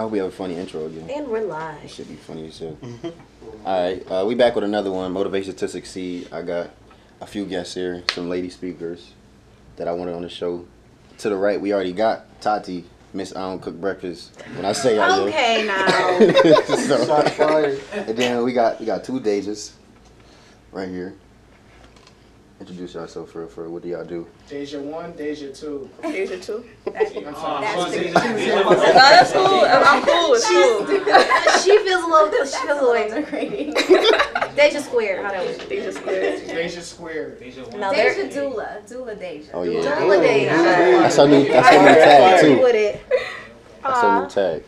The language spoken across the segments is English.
I hope we have a funny intro again. And we're live. It live. should be funny as hell. All right, uh, we back with another one. Motivation to succeed. I got a few guests here, some lady speakers that I wanted on the show. To the right, we already got Tati, Miss I don't cook breakfast. When I say I Okay, now. so, Shots fired. and then we got we got two Dejas right here. Introduce yourself for for what do y'all do? Deja one, Deja two. Deja too. That's No, uh, that's cool. I'm I'm cool with cool. she feels a little. She feels a little. Deja squared. How that was. Deja squared. Deja squared. No, they're Deja Dula, Dula Deja. Oh yeah, Dula Deja. that's our new that's our new tag too. with it. That's our new uh, tag.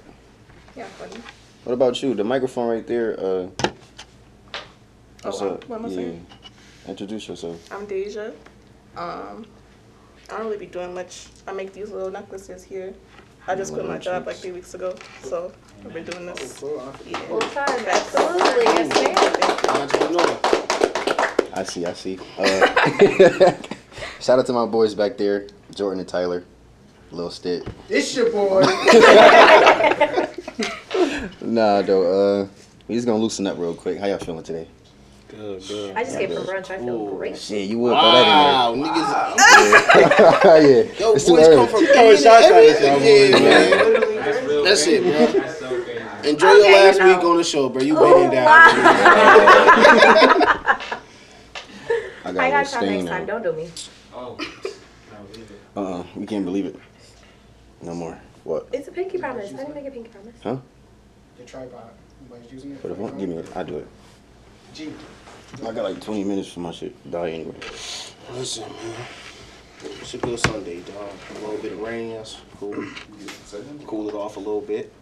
Yeah, funny. What about you? The microphone right there. Uh, oh, what's Oh, up? what am I yeah. saying? Introduce yourself. I'm Deja. Um, I don't really be doing much. I make these little necklaces here. I just quit my job like three weeks ago, so I've been doing this. Yeah. Full time. Absolutely. Yes. I see. I see. Uh, shout out to my boys back there, Jordan and Tyler. Little stit. It's your boy. Nah, though. Uh, we just gonna loosen up real quick. How y'all feeling today? Good, good. I just came from brunch. I feel great. Shit, you would Wow, throw that in there. yeah. Yo, It's too boys early. come from Throwing shots at us, y'all Yeah, boys, man. That's it, bro. Enjoy your last you know. week on the show, bro. You oh, waiting down. I got I a got little time next stain time. on. Don't do me. Oh, Uh-uh, we can't believe it. No more. What? It's a pinky promise. I didn't make a pinky promise. Huh? Your tripod. Anybody's using it? What if one? Give me it. I do it. G. I got like 20 minutes for my shit. to Die anyway. Listen, man. It's a good Sunday, dog. A little bit of rain, yes. Cool. Cool it off a little bit.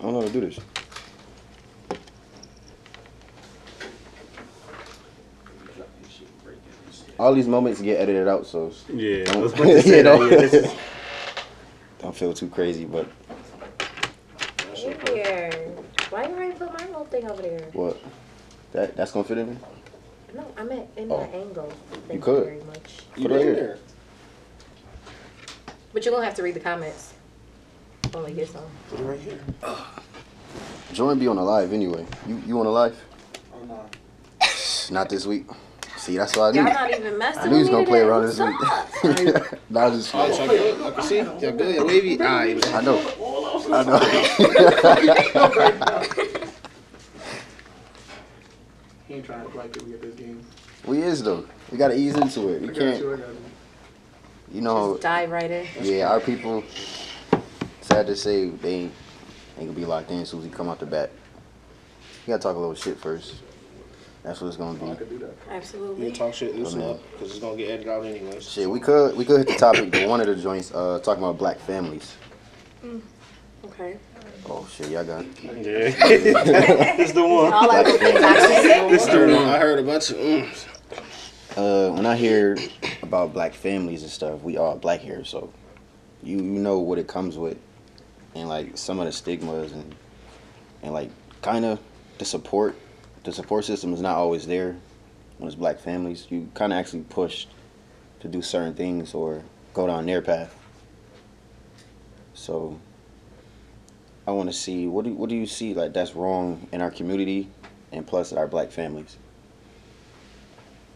I don't know how to do this. All these moments get edited out, so Yeah, don't, you know, don't feel too crazy. But Here. Why you already put my little thing over there? what? That that's gonna fit in there. No, I meant in Oh. that angle. Thank could. you very much. Put it right here. But you're gonna have to read the comments. Only get some. Put it right here. Jordan be on a live anyway. You you on a live? Not this week. See, that's what I Y'all knew. not even messing I knew he was gonna play today. around this What's week. up? Not just. Oh, y'all good? I can see. Y'all good? Y'all wavy? All right. I know. I know. He ain't trying to like it. We get this game. we is though. We gotta ease into it. We I can't. you. You. You know. Dive right in. Yeah, our people. Sad to say, they ain't, ain't gonna be locked in as soon as he come out the bat. You gotta talk a little shit first. That's what it's gonna be. I be. could do that. You Absolutely. can talk shit, loosen Oh, up, because it's going to get edited out anyways. Shit, we could we could hit the topic. But one of the joints uh, talking about black families. Okay. Oh shit, y'all got. Yeah. This the one. All I Black can families. This the one. I heard a bunch of mm. Uh, when I hear about black families and stuff, we all black here, so you you know what it comes with, and like some of the stigmas and and like kind of the support, the support system is not always there when it's black families. You kind of actually pushed to do certain things or go down their path. So I want to see what do what do you see like that's wrong in our community, and plus our black families.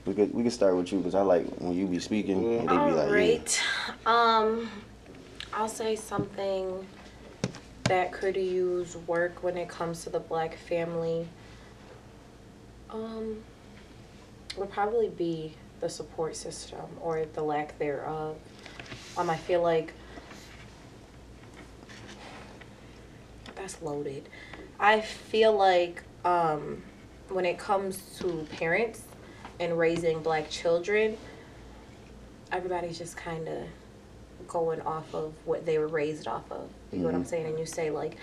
We could we could start with you because I like when you be speaking and they be All like, right. Um, I'll say something that could use work when it comes to the black family. Um, would probably be the support system or the lack thereof. Um, I feel like that's loaded. I feel like um, when it comes to parents and raising black children, everybody's just kind of going off of what they were raised off of. You know what I'm saying? And you say like,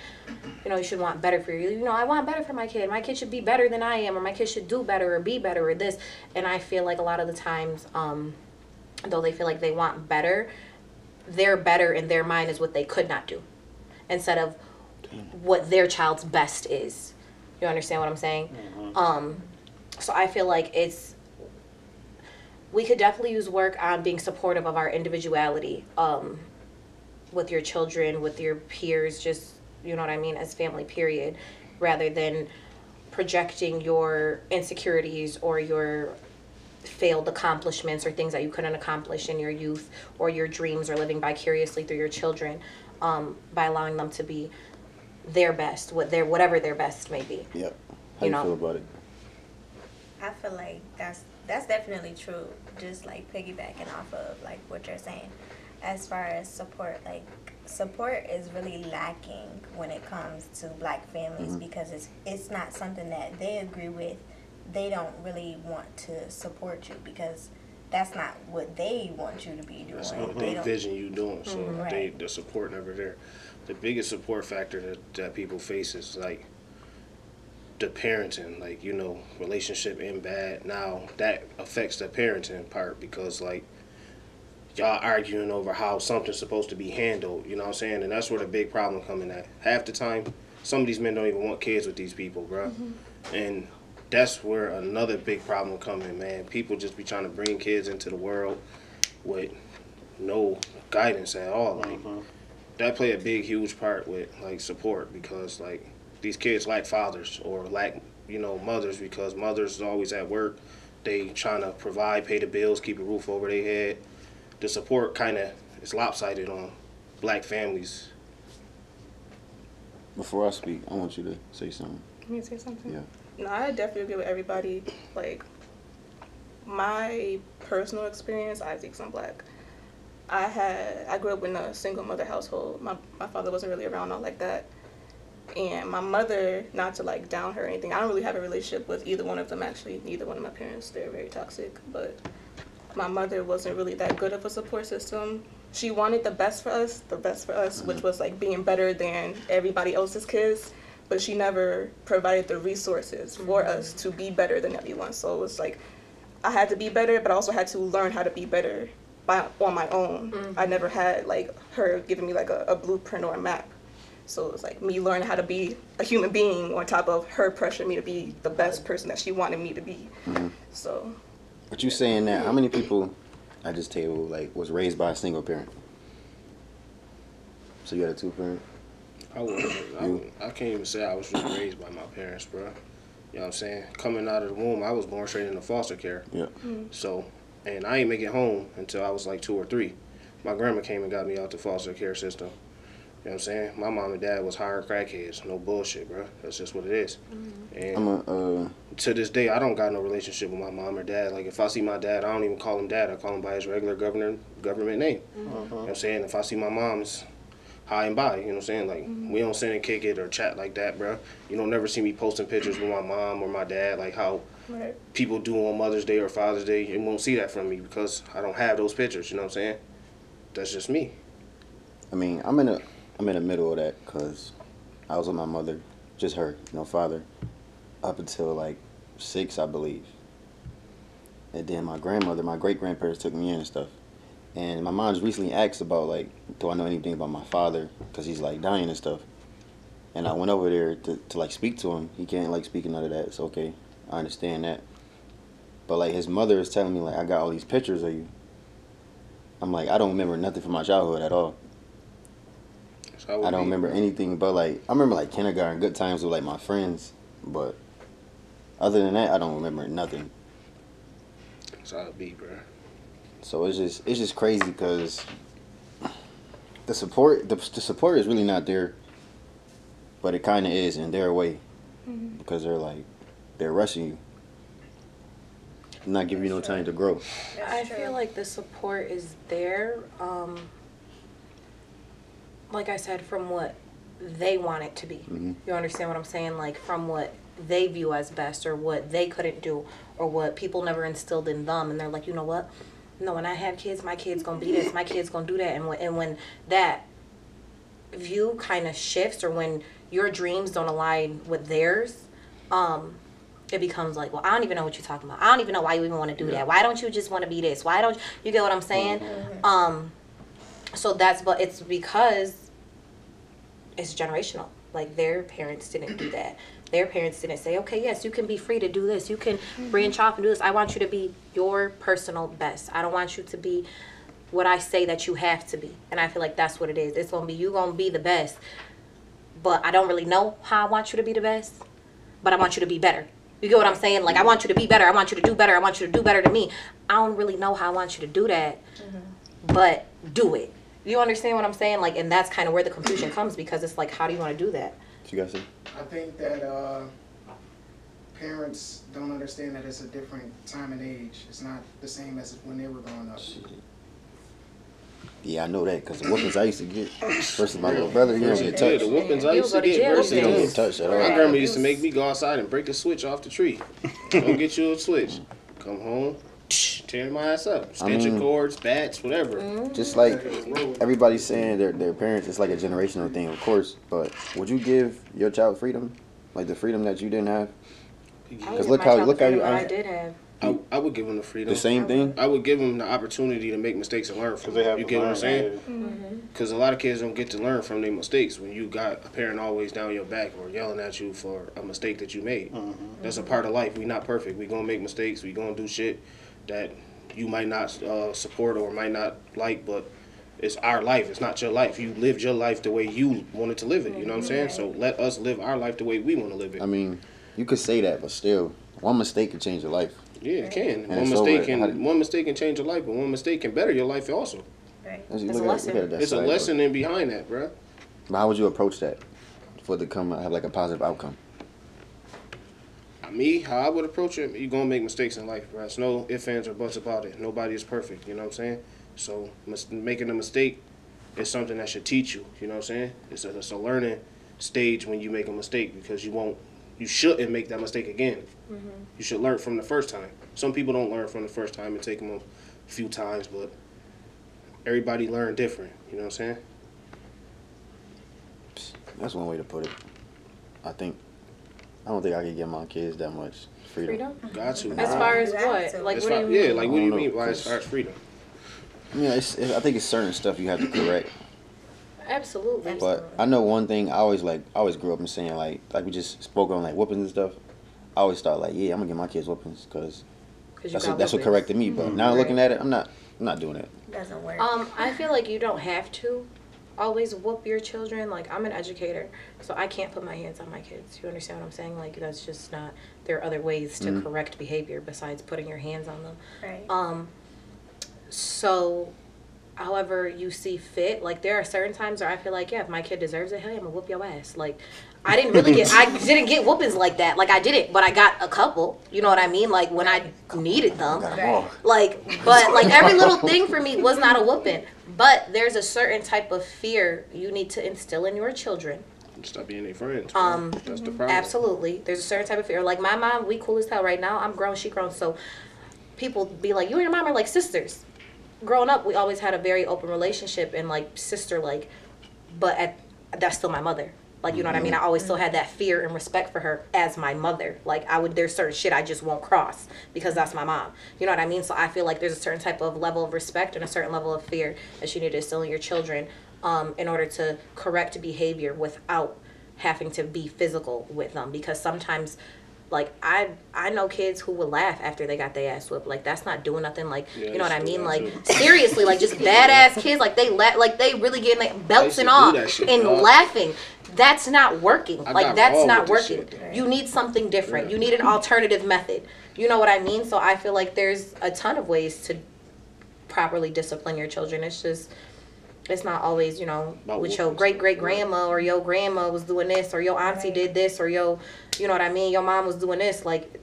you know, you should want better for you. You know, I want better for my kid. My kid should be better than I am, or my kid should do better, or be better, or this. And I feel like a lot of the times, um, though they feel like they want better, their better in their mind is what they could not do, instead of what their child's best is. You You understand what I'm saying? Um, so I feel like it's we could definitely use work on being supportive of our individuality um, with your children, with your peers, just you know what I mean, as family. Period, rather than projecting your insecurities or your failed accomplishments or things that you couldn't accomplish in your youth or your dreams or living vicariously through your children um, by allowing them to be their best, what their whatever their best may be. Yep. How You you, know. feel about it? I feel like that's that's definitely true. Just like piggybacking off of like what you're saying, as far as support, like support is really lacking when it comes to black families because it's it's not something that they agree with. They don't really want to support you because that's not what they want you to be doing. That's what They they envision you doing. So Mhm. they the support never there. The biggest support factor that, that people face is like the parenting, like you know, relationship in bad. Now that affects the parenting part because like y'all arguing over how something's supposed to be handled. You know what I'm saying? And that's where the big problem coming at. Half the time, some of these men don't even want kids with these people, bro. Mm-hmm. And that's where another big problem coming, man. People just be trying to bring kids into the world with no guidance at all. Like mm-hmm. that play a big, huge part with like support because like these kids lack fathers or lack you know mothers because mothers is always at work. They trying to provide, pay the bills, keep a roof over their head. The support kind of is lopsided on black families. Before I speak, I want you to say something. Let me say something. Yeah. No, I definitely agree with everybody. Like, my personal experience, Isaac's on black. I had I grew up in a single mother household. My my father wasn't really around all like that. And my mother, not to like down her or anything, I don't really have a relationship with either one of them actually. Neither one of my parents. They're very toxic. But my mother wasn't really that good of a support system. She wanted the best for us, the best for us, which mm-hmm. was like being better than everybody else's kids. But she never provided the resources for mm-hmm. us to be better than everyone. So it was like I had to be better, but I also had to learn how to be better by on my own. Mm-hmm. I never had like her giving me like a, a blueprint or a map. So it was like me learning how to be a human being on top of her pressuring me to be the best person that she wanted me to be. Mm-hmm. So But you saying that? How many people at this table like was raised by a single parent? So you had a two parent. I was I, I can't even say I was really raised by my parents, bro. You know what I'm saying? Coming out of the womb, I was born straight into foster care. Yeah. Mm. So, and I ain't make it home until I was like two or three. My grandma came and got me out the foster care system. You know what I'm saying? My mom and dad was hired crackheads. No bullshit, bro. That's just what it is. Mm-hmm. And I'm a. Uh, to this day, I don't got no relationship with my mom or dad. Like if I see my dad, I don't even call him dad. I call him bye his regular governor government name. Mm-hmm. Uh-huh. You know what I'm saying? If I see my mom's it's hi and by. You know what I'm saying? Like mm-hmm. we don't send and kick it or chat like that, bro. You don't never see me posting pictures with my mom or my dad, like how right. people do on Mother's Day or Father's Day. You won't see that from me because I don't have those pictures. You know what I'm saying? That's just me. I mean, I'm in a. I'm in the middle of that because I was with my mother, just her, no father, up until like six, I believe. And then my grandmother, my great grandparents took me in and stuff. And my mom's recently asked about like, do I know anything about my father? Because he's like dying and stuff. And I went over there to, to like speak to him. He can't like speak none of that. It's okay. I understand that. But like his mother is telling me like I got all these pictures of you. I'm like I don't remember nothing from my childhood at all. That's how I don't be, remember anything but like I remember like kindergarten, good times with like my friends, but other than that, I don't remember nothing. That's how it be, bro. So it's just it's just crazy because the support the, the support is really not there, but it kind of is in their way because they're like they're rushing you, not giving you no time to grow. I feel like the support is there. Um, like I said, from what they want it to be. Mhm. You understand what I'm saying? Like from what they view as best, or what they couldn't do, or what people never instilled in them, and they're like, you know what? No, when I have kids, my kid's gonna be this, my kid's gonna do that, and when and when that view kind of shifts, or when your dreams don't align with theirs, um, it becomes like, well, I don't even know what you're talking about. I don't even know why you even want to do that. Why don't you just want to be this? Why don't you get what I'm saying? Um, so that's but it's because it's generational. Like their parents didn't do that. Their parents didn't say, okay, yes, you can be free to do this. You can mm-hmm. branch off and do this. I want you to be your personal best. I don't want you to be what I say that you have to be. And I feel like that's what it is. It's gonna be you gonna be the best. But I don't really know how I want you to be the best. But I want you to be better. You get what I'm saying? Like I want you to be better. I want you to do better. I want you to do better than me. I don't really know how I want you to do that. Mm-hmm. But do it. You understand what I'm saying? Like and that's kind of where the confusion comes because it's like how do you want to do that? What you guys say? I think that uh, parents don't understand that it's a different time and age. It's not the same as when they were growing up. Yeah, I know that because the whoopings I used to get versus my little brother, he don't get Yeah, the whoopings I You used to go get jail versus He don't then. get touched at My all. Yeah. grandma used to make me go outside and break a switch off the tree. Go get you a switch. Come home, tear my ass up. Extension mean- cords, bats, whatever. Mm-hmm. Just like everybody's saying their their parents, it's like a generational thing, of course. But would you give your child freedom, like the freedom that you didn't have? I Because look how- look how you- I- I did have. I, I would give them the freedom. The same thing. I would give them the opportunity to make mistakes and learn from they them. have You to get what I'm learn, saying? yeah. Mm-hmm. Because a lot of kids don't get to learn from their mistakes when you got a parent always down your back or yelling at you for a mistake that you made. Mm-hmm. That's a part of life. we not perfect. we going to make mistakes. we going to do shit that you might not uh, support or might not like, but it's our life. It's not your life. You lived your life the way you wanted to live it. You know what I'm saying? So let us live our life the way we want to live it. I mean, you could say that, but still, one mistake can change your life. yeah, it can. And one mistake over. can How do- one mistake can change your life, but one mistake can better your life also. Right. As It's a lesson. look at it that It's a side, lesson in behind that, bruh. though. But how would you approach that for it to come have like a positive outcome? Me, how I would approach it, you're gonna make mistakes in life, right? It's no ifs, ands, or buts about it. Nobody is perfect, you know what I'm saying? So mis- making a mistake is something that should teach you, you know what I'm saying? It's a, it's a learning stage when you make a mistake because you won't, you shouldn't make that mistake again. Mm-hmm. You should learn from the first time. Some people don't learn from the first time and take them a few times, but everybody learn different, you know what I'm saying? That's one way to put it. I think. I don't think I could give my kids that much freedom. Freedom? Got to. As nah. far as what? Like As what do far- you mean? yeah, like what do I you don't know, mean by as 'cause- far as freedom? I mean, it's, I think it's certain stuff you have to correct. Absolutely. But I know one thing. I always like. I always grew up and saying like, like we just spoke on like whoopings and stuff. I always thought like, yeah, I'm gonna give my kids whoopings because 'Cause you that's got that's what whoopings. corrected me. But now looking at it, I'm not. I'm not doing it. Doesn't work. Um, I feel like you don't have to always whoop your children. Like I'm an educator, so I can't put my hands on my kids. You understand what I'm saying? Like that's just not. There are other ways to correct behavior besides putting your hands on them. right. Um, so, however you see fit, like there are certain times where I feel like, yeah, if my kid deserves it, hey, I'm gonna whoop your ass. Like, I didn't really get, I didn't get whoopings like that. Like I didn't, but I got a couple. You know what I mean? Like when I needed them. Like, but like every little thing for me was not a whooping. But there's a certain type of fear you need to instill in your children. Stop being their friends. Um, bro. That's the problem. Absolutely. There's a certain type of fear. Like my mom, we cool as hell right now. I'm grown, she grown. So people be like, you and your mom are like sisters. Growing up, we always had a very open relationship and like sister like, but at, that's still my mother. Like you know what I mean? I always still had that fear and respect for her as my mother. Like I would, there's certain shit I just won't cross because that's my mom. You know what I mean? So I feel like there's a certain type of level of respect and a certain level of fear that you need to instill in your children, um, in order to correct behavior without having to be physical with them. Because sometimes, like I, I know kids who will laugh after they got their ass whipped. Like that's not doing nothing. Like Yeah, you know what I I used to mean? Like that, seriously, like just badass kids. Like they la- like they really getting like belts and all and dog. laughing. That's not working. I like that's not working. shit, you need something different. Yeah. You need an alternative method. You know what I mean? So I feel like there's a ton of ways to properly discipline your children. It's just it's not always, you know, About with your great great grandma or your grandma was doing this or your auntie Right. did this or your you know what I mean, your mom was doing this. Like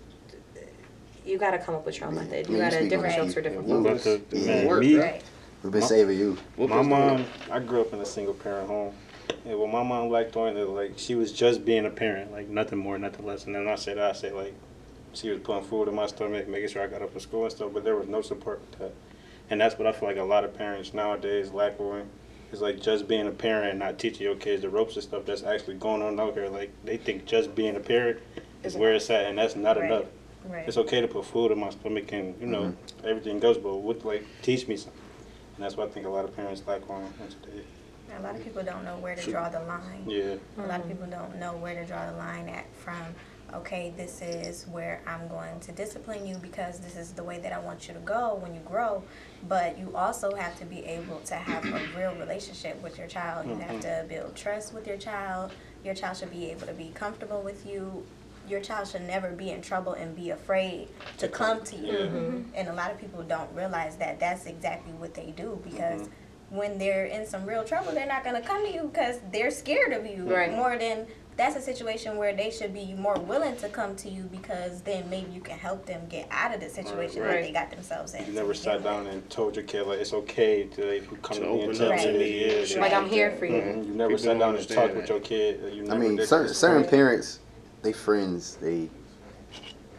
you gotta come up with your own Man, method. man, You you gotta speak different on strokes for different Yeah, folks. But Yeah. Work, me, right. We've been saving you. Whoop my mom, I grew up in a single parent home. And what my mom liked doing is like she was just being a parent, like nothing more, nothing less. And then I say that, I say like she was putting food in my stomach, making sure I got up for school and stuff, but there was no support with that. And that's what I feel like a lot of parents nowadays lack on. Is like just being a parent and not teaching your kids the ropes and stuff that's actually going on out here. Like they think just being a parent is where it's at, and that's not Right. enough. Right. It's okay to put food in my stomach and you know mm-hmm. everything goes, but what like teach me something, and that's what I think a lot of parents lack on today. A lot of people don't know where to draw the line. Yeah. A lot of mm-hmm. people don't know where to draw the line at from, okay, this is where I'm going to discipline you because this is the way that I want you to go when you grow. But you also have to be able to have a real relationship with your child. You have mm-hmm. to build trust with your child. Your child should be able to be comfortable with you. Your child should never be in trouble and be afraid to come to you. Mm-hmm. And a lot of people don't realize that that's exactly what they do because mm-hmm. when they're in some real trouble, they're not going to come to you because they're scared of you Right. more than that's a situation where they should be more willing to come to you because then maybe you can help them get out of the situation Right. that they got themselves in. You never sat with. down and told your kid like it's okay to like, you come To to, me and tell up me to this, me and yeah, Like I'm here for you. Mhm. You never People sat down and understand talked with your kid. You I mean, certain certain parents, they friends, they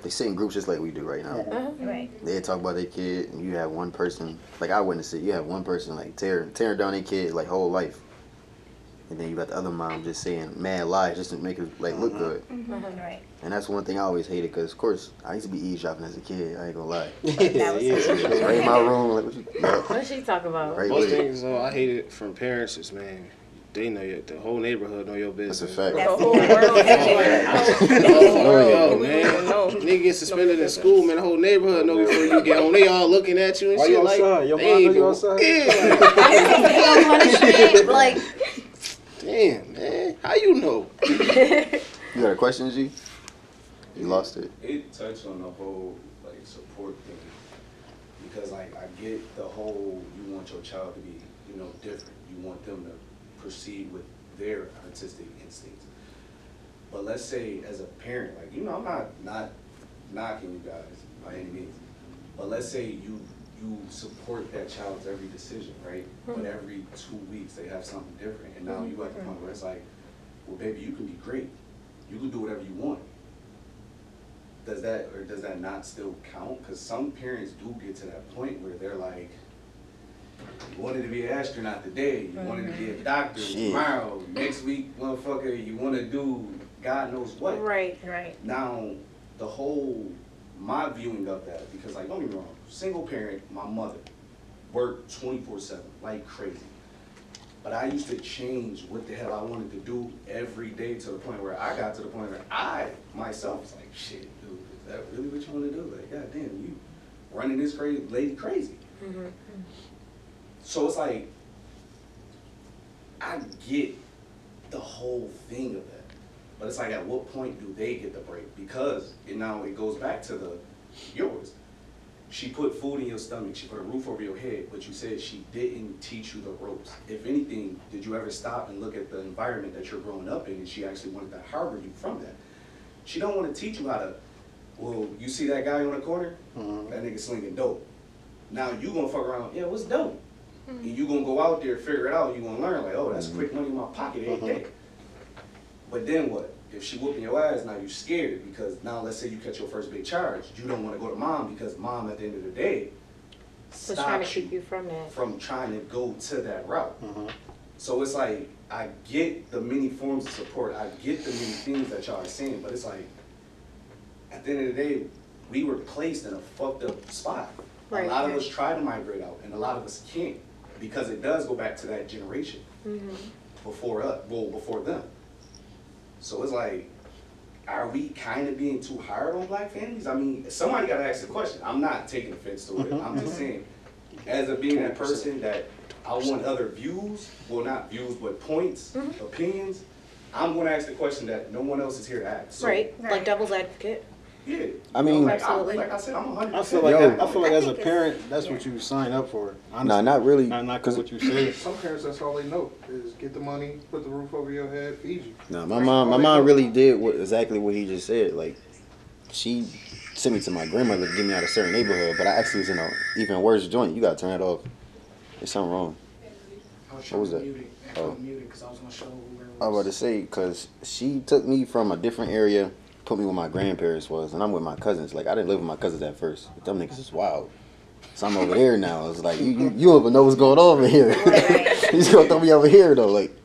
they sit in groups just like we do right now. Right. They talk about their kid, and you have one person, like I witnessed it. You have one person like tear tearing down their kid like whole life, and then you got the other mom just saying mad lies just to make it like look mm-hmm. good. Right. And that's one thing I always hated because, of course, I used to be eavesdropping as a kid. I ain't gonna lie. That was yeah. right in my room, like what you, What did she talk about? right Most with things though I hate it from parents is man, they know your the whole neighborhood know your business. That's a fact. That's The whole world Oh, yo, We man. don't. Nigga get suspended in school, man. The whole neighborhood know before you get home. They all looking at you and Why shit you like, outside? Your they mom ain't know you go- outside? Yeah, like, punishment, like damn, man. How you know? You got a question, G? You lost it. it touched on the whole like support thing because like I get the whole you want your child to be you know different you want them to proceed with their artistic instincts but let's say as a parent like you know I'm not not knocking you guys by any means but let's say you you support that child's every decision right but hmm. every two weeks they have something different and now hmm. you at the point where it's like well baby you can be great you can do whatever you want does that or does that not still count? Because some parents do get to that point where they're like, you wanted to be an astronaut today, you wanted to be a doctor Shit. tomorrow, next week, motherfucker, you want to do God knows what. right. Right. Now, the whole my viewing of that because like don't get me wrong, single parent, my mother worked twenty four seven like crazy. But I used to change what the hell I wanted to do every day to the point where I got to the point where I myself was like, shit, dude, is that really what you want to do? Like, god damn, you running this crazy lady crazy. Mm-hmm. So it's like I get the whole thing of that. But it's like at what point do they get the break? Because and now it goes back to the yours. She put food in your stomach, she put a roof over your head, but you said she didn't teach you the ropes. If anything, did you ever stop and look at the environment that you're growing up in and she actually wanted to harbor you from that? She don't want to teach you how to, well, you see that guy on the corner? Mm-hmm. That nigga slinging dope. Now you gonna fuck around, yeah, what's dope? Mm-hmm. And you gonna go out there, figure it out, you gonna learn like, oh, that's mm-hmm. quick money in my pocket every day. But then what? If she whooping your ass, now you're scared because now let's say you catch your first big charge, you don't want to go to mom because mom at the end of the day So trying to keep you from that. from trying to go to that route. Mhm. So it's like I get the many forms of support, I get the many things that y'all are saying, but it's like at the end of the day, we were placed in a fucked up spot. Right. A lot of us try to migrate out, and a lot of us can't because it does go back to that generation before us, well, before them. So it's like, are we kind of being too hard on black families? I mean, somebody got to ask the question. I'm not taking offense to it. Mm-hmm, I'm just mm-hmm. saying, as a being that person that I want other views, well, not views, but points, mm-hmm. opinions. I'm going to ask the question that no one else is here to ask. So, right. Like Right. devil's advocate. Yeah. I mean- like, I, Absolutely. like I said, I'm 100. I feel like Yo. I feel like I as a think it's- parent, that's what you sign up for. Honestly. Nah, not really. Not not Cause what you say. Some parents, that's all they know is get the money, put the roof over your head, feed you. No, my mom, my mom really did what exactly what he just said. Like, she sent me to my grandmother to get me out of a certain neighborhood, but I actually was in a even worse joint. You gotta turn it off. There's something wrong. I was What was that? I Oh. couldn't mute it because I was gonna show where it I was about to say, cause she took me from a different area, put me where my grandparents was, and I'm with my cousins. Like I didn't live with my cousins at first. But them niggas is wild. So I'm over there now. It's like you, you, you don't even know what's going on over here. He's gonna throw me over here though, like.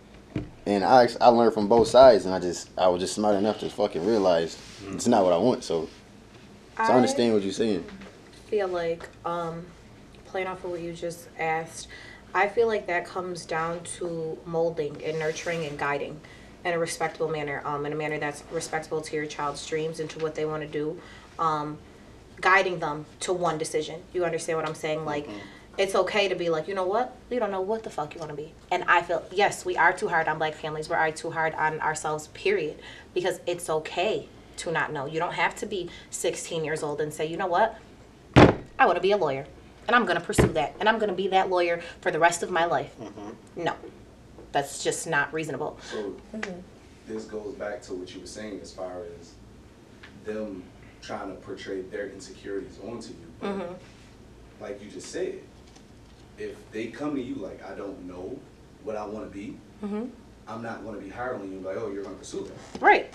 And I I learned from both sides, and I just I was just smart enough to fucking realize it's not what I want. So, so I understand what you're saying. feel like um playing off of what you just asked I feel like that comes down to molding and nurturing and guiding in a respectable manner, um, in a manner that's respectable to your child's dreams and to what they want to do. Um, guiding them to one decision. You understand what I'm saying? Like, it's okay to be like, you know what? You don't know what the fuck you want to be. And I feel, yes, we are too hard on black families. We are too hard on ourselves, period. Because it's okay to not know. You don't have to be 16 years old and say, you know what? I want to be a lawyer. And I'm going to pursue that. And I'm going to be that lawyer for the rest of my life. No. That's just not reasonable. So this goes back to what you were saying as far as them trying to portray their insecurities onto you. But Mm-hmm. Like you just said, if they come to you like, I don't know what I want to be, Mm-hmm. I'm not going to be hiring you. Like, oh, you're going to pursue that. Right.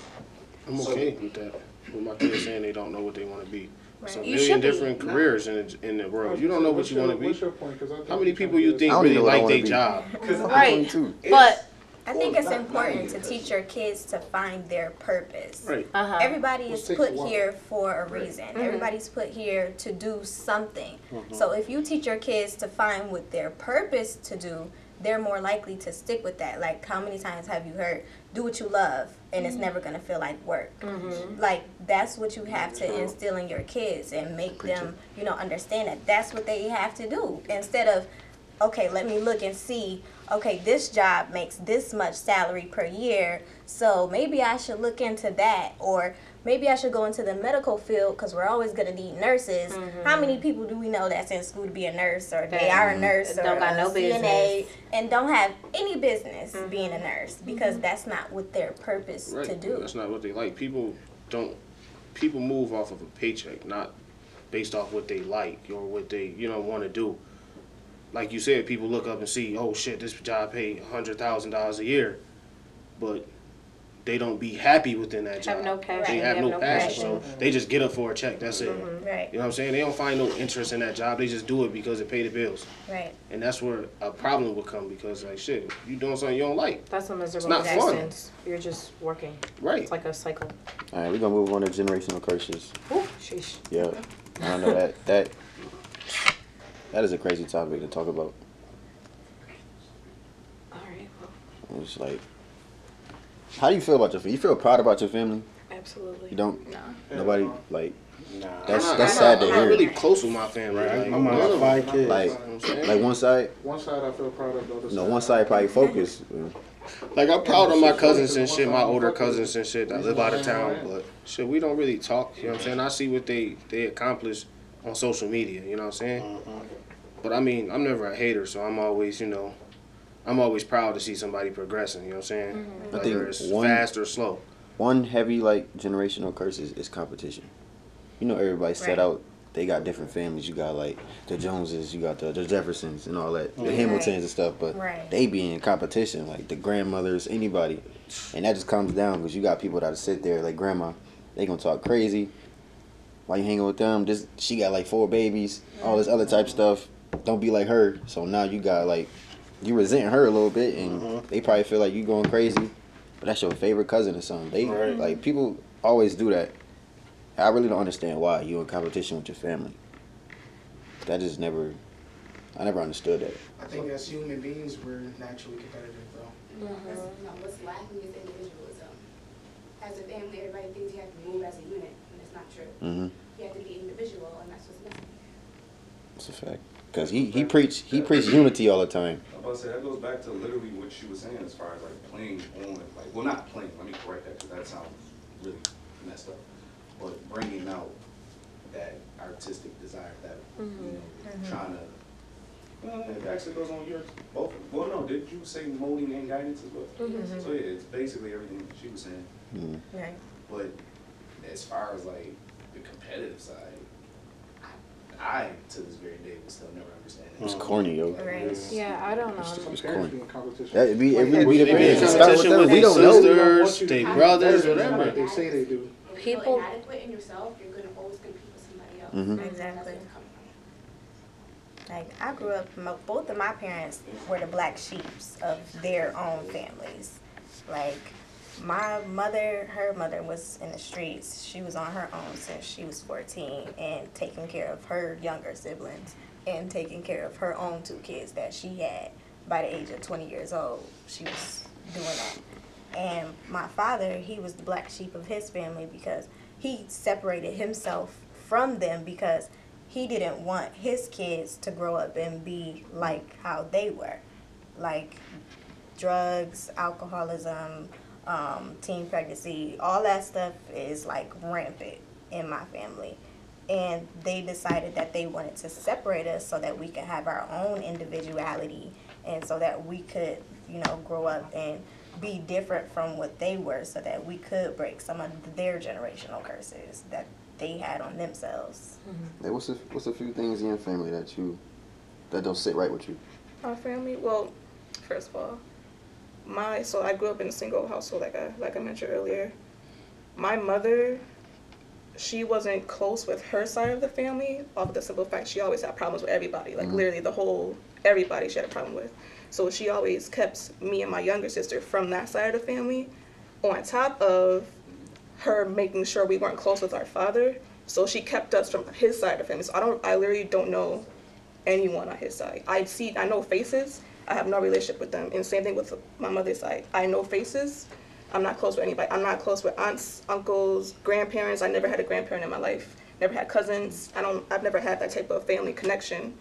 I'm So- okay with that. With my kids saying they don't know what they want to be. It's a You million should be. different careers in the, in the world. You don't know what you want to What's be. your point? 'Cause I think How you're many trying people to you think I don't really even know what I like wanna their be. job? Because Right. But I think it's not- not important to teach your kids to find their purpose. Right. uh-huh. Everybody Which is takes put while. here for a Right. reason. Mm-hmm. Everybody's put here to do something. So if you teach your kids to find what their purpose to do, they're more likely to stick with that. Like how many times have you heard, do what you love and it's mm-hmm. never gonna feel like work. Mm-hmm. Like that's what you have to instill in your kids and make them, you know, understand that that's what they have to do. Instead of okay, let me look and see, okay, this job makes this much salary per year, so maybe I should look into that, or maybe I should go into the medical field because we're always going to need nurses. How many mm-hmm. people do we know that's in school to be a nurse, or they That are a nurse, or don't got a no CNA, business. and don't have any business mm-hmm. being a nurse mm-hmm. because that's not what their purpose Right. to do. That's not what they like. People don't. People move off of a paycheck, not based off what they like or what they you know want to do. Like you said, people look up and see, oh shit, this job pay hundred thousand dollars a year, but they don't be happy within that job. Have no passion. They have, no, passion, so they just get up for a check. That's it. Mm-hmm. Right, You know what I'm saying? They don't find no interest in that job. They just do it because it pay the bills, right. and that's where a problem would come because like shit, you doing something you don't like, That's a miserable not fun. existence. You're just working. right? It's like a cycle. All right, we're gonna move on to generational curses. Ooh, sheesh. Yeah, I know that that that is a crazy topic to talk about. All right. Well, It's like, how do you feel about your family? You feel proud about your family? absolutely. You don't. No. Nobody like. Nah. That's I'm not- that's I'm sad not, to I'm not really close with my family. Right. Like, My mom none got of five them. kids. Like, You know what I'm saying? like one side, One side I feel proud of, the other no, side. one side probably focus. Like I'm proud of my cousins and shit, my older cousins and shit that live out of town, but shit, we don't really talk. You know what I'm saying? I see what they they accomplish on social media. You know what I'm saying? Uh-huh. But I mean, I'm never a hater, so I'm always, you know, I'm always proud to see somebody progressing. You know what I'm saying? Mm-hmm. I think it's one- fast or slow. One heavy like generational curse is, is competition. You know, everybody set Right. out. They got different families. You got like the Joneses, you got the, the Jeffersons, and all that, the Hamiltons and stuff. But Right. they be in competition, like the grandmothers, anybody, and that just comes down because you got people that sit there like grandma. They gonna talk crazy. Why you hanging with them? This she got like four babies, all this other type mm-hmm. stuff. Don't be like her. So now you got like you resent her a little bit, and they probably feel like you going crazy. But that's your favorite cousin or something. They Right. like people always do that. I really don't understand why you in competition with your family. That just never, I never understood that. I think as human beings, we're naturally competitive, though. That's, no, what's lacking is individualism. As a family, everybody thinks you have to move as a unit, and it's not true. hmm You have to be individual, and that's what's missing. It's a fact. Cause he he preach he preach unity all the time. I'm about to say that goes back to literally what she was saying as far as like playing on, like, well, not playing. Let me correct that because that sounds really messed up. But bringing out that artistic desire, that you mm-hmm. know, mm-hmm. trying to. Well, it actually goes on your both. Well, no, did you say molding and guidance as well? Mm-hmm. So yeah, it's basically everything she was saying. Mm. Right. But as far as like the competitive side, I, I to this very day will still never understand it. It's corny, yo. Right. Yeah, I don't know. Some It's parents corny. be in competition. That, it be, it Like, be the They be in parents. It start with competition them. with We their don't know. sisters, they brothers, whatever. They say they do. If you People- feel inadequate in yourself, you're gonna always compete with somebody else. Mhm. Exactly. where it's coming from. Like I grew up, both of my parents were the black sheeps of their own families. Like my mother, her mother was in the streets. She was on her own since she was 14 and taking care of her younger siblings and taking care of her own two kids that she had by the age of 20 years old. She was doing that. And my father, he was the black sheep of his family because he separated himself from them because he didn't want his kids to grow up and be like how they were. Like drugs, alcoholism, um, teen pregnancy, all that stuff is like rampant in my family. And they decided that they wanted to separate us so that we could have our own individuality and so that we could, you know, grow up and be different from what they were so that we could break some of their generational curses that they had on themselves. Hey, what's a what's a few things in your family that you that don't sit right with you? My family, well, first of all, my so I grew up in a single household, like I like I mentioned earlier. My mother, she wasn't close with her side of the family, off of the simple fact she always had problems with everybody, like Mhm. literally the whole everybody she had a problem with. So she always kept me and my younger sister from that side of the family, on top of her making sure we weren't close with our father. So she kept us from his side of the family. So I don't, I literally don't know anyone on his side. I see, I know faces. I have no relationship with them. And same thing with my mother's side. I know faces. I'm not close with anybody. I'm not close with aunts, uncles, grandparents. I never had a grandparent in my life. Never had cousins. I don't. I've never had that type of family connection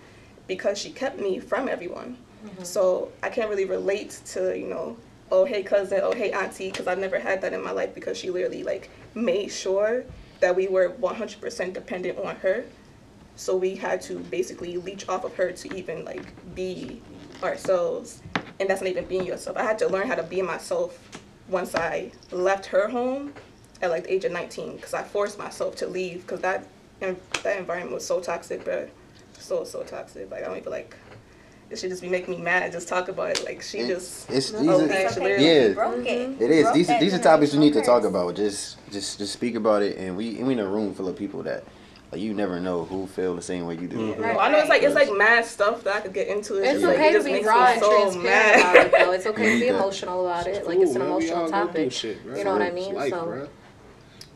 because she kept me from everyone. Mm-hmm. So I can't really relate to you know, oh hey cousin, oh hey auntie, because I've never had that in my life because she literally like made sure that we were 100% dependent on her. So we had to basically leech off of her to even like be ourselves. And that's not even being yourself. I had to learn how to be myself once I left her home at like the age of 19 because I forced myself to leave because that that environment was so toxic, bro. So so toxic. Like I don't even like. It should just be making me mad. Just talk about it. Like she It- just. it's No, these are- okay. it's okay. Yeah. You broke it. It You broke These are these are topics we need to talk about. Just just just speak about it, and we and we in a room full of people that like you never know who feel the same way you do. Mhm. Right. Well, I know it's like it's like mad stuff that I could get into. It's, It's just, like, okay it to just be raw and so transparent mad. about it, though. It's okay to be emotional about it. It's Like it's an man. Emotional all go through topic. shit. You know what I mean? life, So- bro.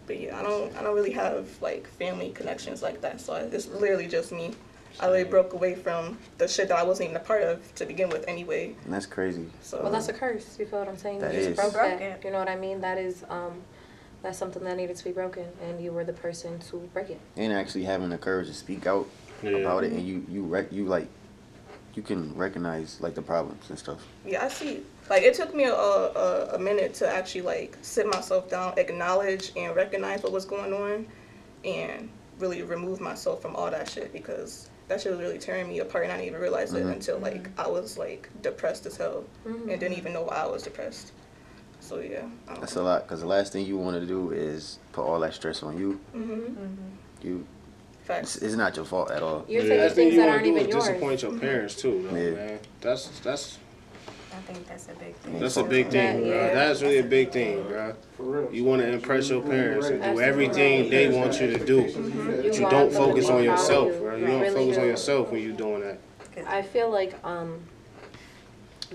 But yeah, I don't I don't really have like family connections like that. So it's literally just me. I literally broke away from the shit that I wasn't even a part of to begin with anyway. And that's crazy. So Well, that's a curse. You feel what I'm saying? That you just is. broke Broke that. You know what I mean? That is um, that's something that needed to be broken, and you were the person to break it. And actually having the courage to speak out Yeah. about it, and you you rec- you like you can recognize like the problems and stuff. yeah, I see. Like it took me a, a a minute to actually like sit myself down, acknowledge and recognize what was going on, and really remove myself from all that shit because that shit was really tearing me apart, and I didn't even realize it Mhm. until like I was like depressed as hell Mm-hmm. and didn't even know why I was depressed. So yeah. I That's a lot because the last thing you want to do is put all that stress on you. Mm-hmm. You Facts. it's, it's not your fault at all. You're Yeah, taking last thing things you that wanna aren't do even is yours. disappoint your parents too, though, Yeah. man. That's that's I think that's a big thing. that's a big thing, That- bro. yeah. That's really a big thing, bro. For real. You want to impress your parents and do everything they want you to do. You But you don't focus on yourself, bro. You You don't focus on yourself when you're doing that. I feel like um,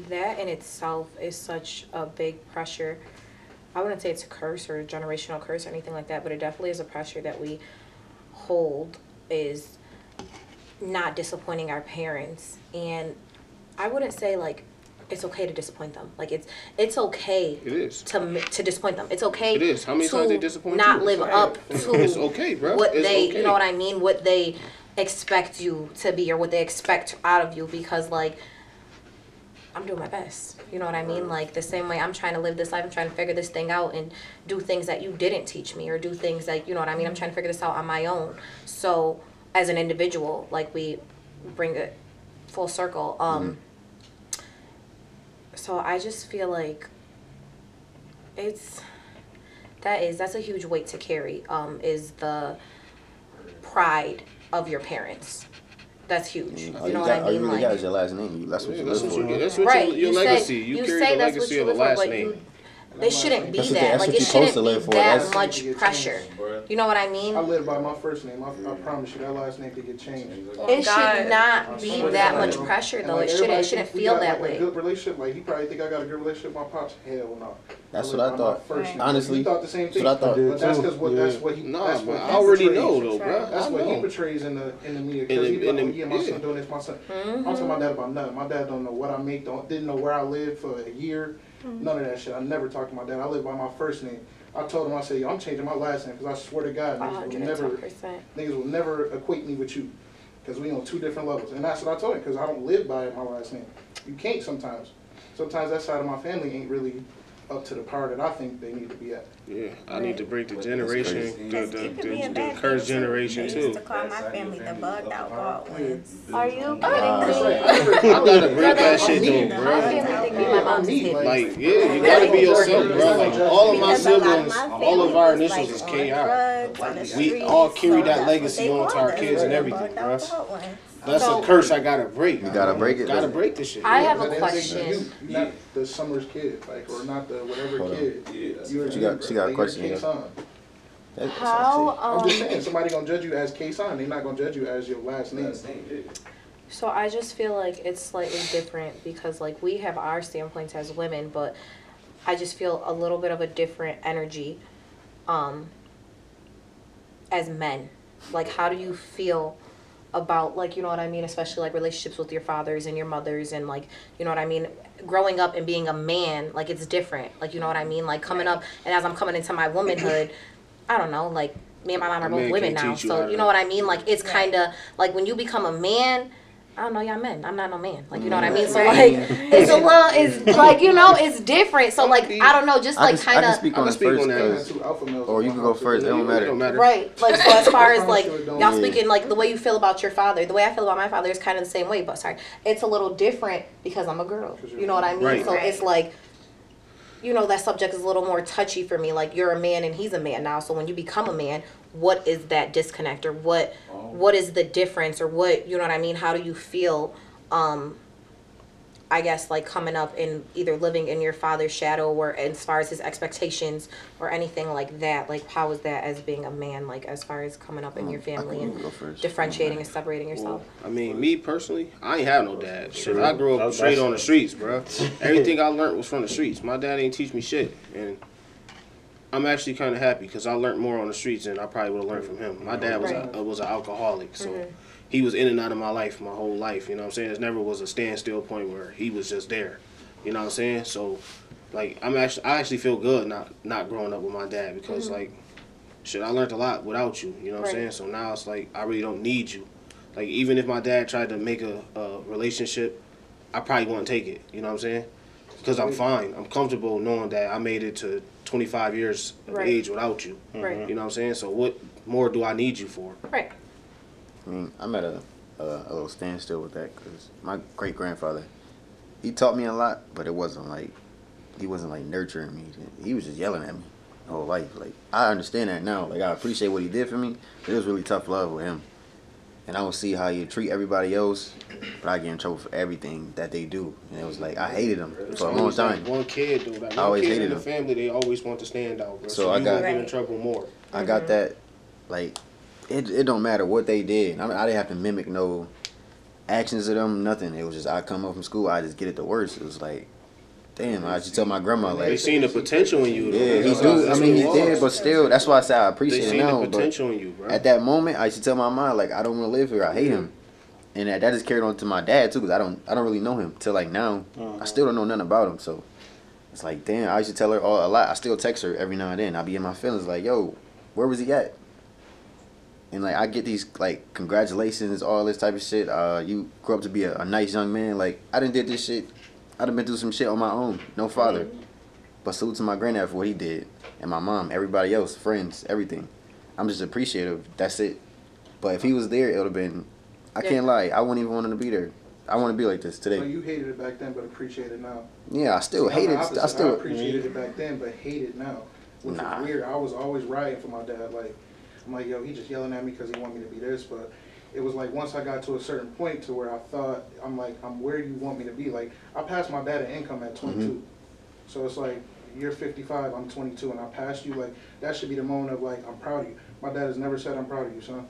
that in itself is such a big pressure. I wouldn't say it's a curse or a generational curse or anything like that, but it definitely is a pressure that we hold is not disappointing our parents. And I wouldn't say like it's okay to disappoint them. Like it's it's okay It is. to to disappoint them. It's okay. It is. How many to times they disappoint not you? live It's up okay. to It's okay, bro. what It's they okay. you know what I mean. What they expect you to be or what they expect out of you because like I'm doing my best. You know what I mean? Like the same way I'm trying to live this life, I'm trying to figure this thing out and do things that you didn't teach me or do things that you know what I mean. I'm trying to figure this out on my own. So as an individual, like we bring it full circle. Um so I just feel like it's that is that's a huge weight to carry. Um is the pride of your parents. That's huge. Mm, all oh, You know got, what I oh, all you mean? really Like got is your last name. That's what Yeah, you that's live for. That's what right. your, your you legacy. Say, you, you carry say the that's what legacy you of a live for, last but name. You my last shouldn't be That's what that. that's like what it you're supposed shouldn't to be that That's- much pressure. You know what I mean? I live by my first name. I, I promise you, that last name could get changed. It oh, God. should not be that much pressure And, though. like, It shouldn't. everybody It shouldn't think we feel got, that like, A way. good relationship. Like he probably think I got a good relationship with my pops. Hell no. That's live what I by my thought. first name. Honestly, you thought the same that's thing. what I thought. But that's too. because what Yeah. that's what he. Nah, that's but what I he already portrays. know though, bro. That's I what he know. portrays in the in the media. In Because the- he be in like, the- oh, yeah, my yeah. son doing this, my son. I'm talking my dad about nothing. My dad don't know what I make. Don't didn't know where I lived for a year. None of that shit. I never talked to my dad. I live by my first name. I told him I said, Yo, I'm changing my last name because I swear to God, niggas will never 110%. niggas will never equate me with you because we on two different levels. And that's what I told him because I don't live by my last name. You can't sometimes. Sometimes that side of my family ain't really up to the power that I think they need to be at. Yeah, I need to break the generation, crazy. the, the, it could the, be a the bad cursed thing, too. generation They too. used to call my side of your family the family bugged is out up to. Baldwins. Are you kidding me? I I gotta break that shit me. though, My bro. family think me and my mom's is hidden. Like, yeah, you gotta be yourself, bro. Like, all of my Because a lot siblings, my all of family our was, initials like, is on KI. drugs, on the We streets, all carry so that that's what legacy they on to our called us, kids and the everything, bugged bro. out Baldwins. That's So- a curse I gotta break. You gotta break it, Gotta though. break this shit. I have a question. You, not the Summers kid, like, or not the whatever Hold on. kid. Yeah, You're, She got- she got a you're question, K yeah. Son. That- that's How what I'm um just saying, somebody gonna judge you as K Son. They're not gonna judge you as your last name. Last name, yeah. So I just feel like it's slightly different because like we have our standpoints as women, but I just feel a little bit of a different energy um as men. Like how do you feel about like you know what I mean, especially like relationships with your fathers and your mothers and like you know what I mean, growing up and being a man, like it's different. Like you know what I mean? Like coming up and as I'm coming into my womanhood, I don't know, like me and my mom are both women now. you So you know what I mean? Like it's kinda like when you become a man I don't know, y'all men. I'm not no man. Like you know what I mean. So like, it's a little, it's like you know, it's different. So like, I don't know, just I like can, I kind can of speak I on can it speak on first, that. 'cause- Two alpha males or you can go first. It don't matter. It don't matter. right. Like so, as far as like you it y'all speaking like the way you feel about your father, the way I feel about my father is kind of the same way. But sorry, it's a little different because I'm a girl. You know what I mean? Right. So it's like. You know that subject is a little more touchy for me. Like you're a man and he's a man now. So when you become a man, what is that disconnect or what what is the difference or what you know what I mean? How do you feel? Um, I guess like coming up and either living in your father's shadow or as far as his expectations or anything like that. Like how is that as being a man? Like as far as coming up in your family and can go differentiating and separating yourself. I mean, me personally, I ain't have no dad. Shit, I grew up straight on the streets, bro. Everything I learned was from the streets. My dad ain't teach me shit, and I'm actually kind of happy because I learned more on the streets than I probably would have learned from him. My dad was Right. a, was an alcoholic, so mm-hmm. he was in and out of my life my whole life. You know what I'm saying? There never was a standstill point where he was just there. You know what I'm saying? So, like, I'm actually I actually feel good not not growing up with my dad because mm-hmm. like, shit, I learned a lot without you. You know what I'm saying? So now it's like I really don't need you. Like even if my dad tried to make a, a relationship, I probably wouldn't take it. You know what I'm saying? Because I'm fine. I'm comfortable knowing that I made it to 25 years of Right. age without you. Right. You know what I'm saying? So what more do I need you for? Right. I mean, I'm at a, a, a little standstill with that because my great grandfather, he taught me a lot, but it wasn't like, he wasn't like nurturing me. He was just yelling at me the whole life. Like, I understand that now. Like, I appreciate what he did for me, but it was really tough love with him. And I don't see how you treat everybody else, but I get in trouble for everything that they do. And it was like, I hated them for a long time. Like one kid, dude. Like I always kid hated in the him. family, they always want to stand out, bro. So So, I you got- will get in trouble more. I got mm-hmm. that, like, it, it don't matter what they did. I, mean, I didn't have to mimic no actions of them, nothing. It was just I come up from school, I just get it the worst. It was like, damn, I just tell my grandma like. They seen the potential in you. though. yeah, he do. I mean, he did, but still, that's why I say I they appreciate it seen now. the potential in you, bro. at that moment, I used to tell my mom like, I don't want to live here. I hate him, and that, that just carried on to my dad too, because I don't, I don't really know him till like now. I still don't know nothing about him, so it's like, damn. I used to tell her all, a lot. I still text her every now and then. I be in my feelings like, yo, where was he at? And like I get these like congratulations, all this type of shit. Uh, you grew up to be a, a nice young man. Like I didn't did this shit. I done been through some shit on my own. No father. Mm-hmm. But salute to my granddad for what he did, and my mom, everybody else, friends, everything. I'm just appreciative. That's it. But if he was there, it would have been. I can't lie. I wouldn't even want him to be there. I want to be like this So today. you hated it back then, but appreciate it now. Yeah, I still I'm hate it. I opposite. I still. appreciated it mm-hmm. back then, but hate it now, which Nah. is weird. I was always riding for my dad. Like, I'm like, yo, he just yelling at me because he want me to be this. But it was like once I got to a certain point to where I thought, I'm like, I'm where you want me to be. Like, I passed my dad an income at 22, Mm-hmm. so it's like you're 55, I'm 22, and I passed you, like, that should be the moment of, like, I'm proud of you. My dad has never said, I'm proud of you, son.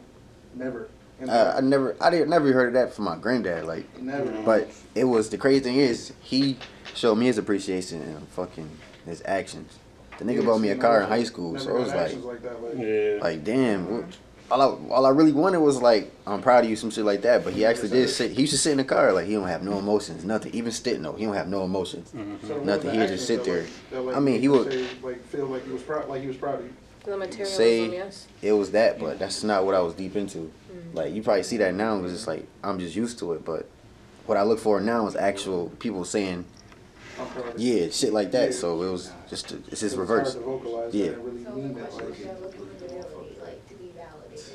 Never. And I, I never, I didn't never heard of that from my granddad. Like, never. but it was the crazy thing is he showed me his appreciation in fucking his actions. The nigga Yeah, bought me a car in high school, so it was like, like that, like, Yeah. like damn. what- All I, all I really wanted was like, I'm proud of you, some shit like that. But he actually did sit. He used to sit in the car like he don't have no emotions, nothing. Even Stitt, no, he don't have no emotions. Mm-hmm. so Nothing, he just sit there. that, like, like, I mean, he could would- say, like, feel like he was proud, like he was proud of you. The materialism, Say- yes. It was that, but that's not what I was deep into. Mm. Like you probably see that now, because it's like I'm just used to it. But what I look for now is actual people saying, I'm proud of you. yeah, shit like that. Yeah. So it was just, it's It's just hard reverse. to vocalize Yeah. that and really So mean the it, question like, is, you're looking for fidelity, like, to be validated. Is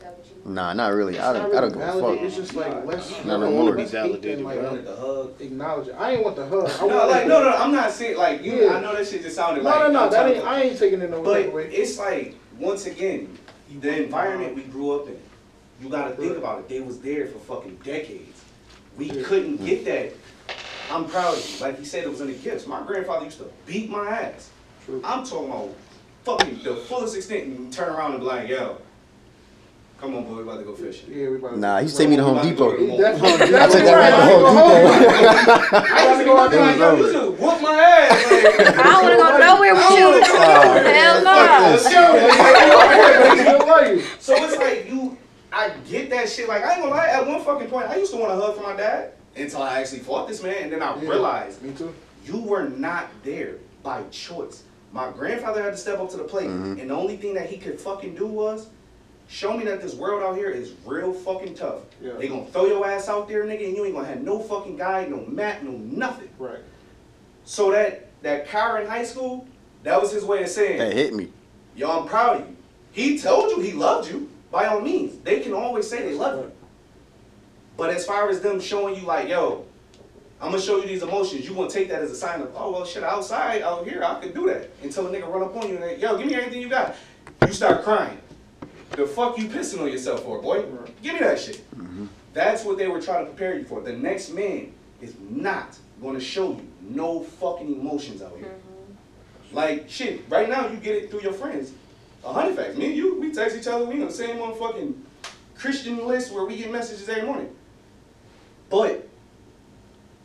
that what you want? Nah, not really. I It's don't, not I don't give a fuck. It's just like, let's, No, no, let's wanna be hate and, validated, like, I wanted the hug. acknowledge it. I ain't want the hug. I No, wanted like the- no, no, I'm not saying like you. Yeah. I know that shit just sounded No, like. no, no, I'm that trying ain't, to- I ain't taking it no But other way. it's like once again, the environment we grew up in. You got to think about it. They was there for fucking decades. We Yeah. couldn't hmm. get that. I'm proud of you. Like he said, it was in the gifts. My grandfather used to beat my ass. True. I'm talking about fucking the fullest extent. And turn around and be like, yo, come on, boy, we about to go fishing. Yeah, we about to. Nah, he used to take me to Home Depot. He definitely- I took that right. man to Home Depot. I used to go out there like, yo, you It should whoop my ass. Like, I don't want to go nowhere with you. don't Hell no. Fuck. So it's like you, I get that shit. Like I ain't gonna lie. At one fucking point, I used to want to hug for my dad until I actually fought this man, and then I Yeah. realized Me too. you were not there by choice. My grandfather had to step up to the plate, Mhm. and the only thing that he could fucking do was show me that this world out here is real fucking tough. Yeah. They gonna throw your ass out there, nigga, and you ain't gonna have no fucking guide, no map, no nothing. Right. So that that car in high school, that was his way of saying, That hit me. Yo, I'm proud of you. He told you he loved you. By all means, they can always say they love you. But as far as them showing you like, yo, I'm gonna show you these emotions, you gonna take that as a sign of, oh well, shit, outside out here, I could do that until a nigga run up on you and like, yo, give me everything you got. You start crying. The fuck you pissing on yourself for, boy? Give me that shit. Mm-hmm. That's what they were trying to prepare you for. The next man is not gonna show you no fucking emotions out here. Mm-hmm. Like shit, right now you get it through your friends. A hundred facts. Me and you, we text each other. We on the same motherfucking Christian list where we get messages every morning. But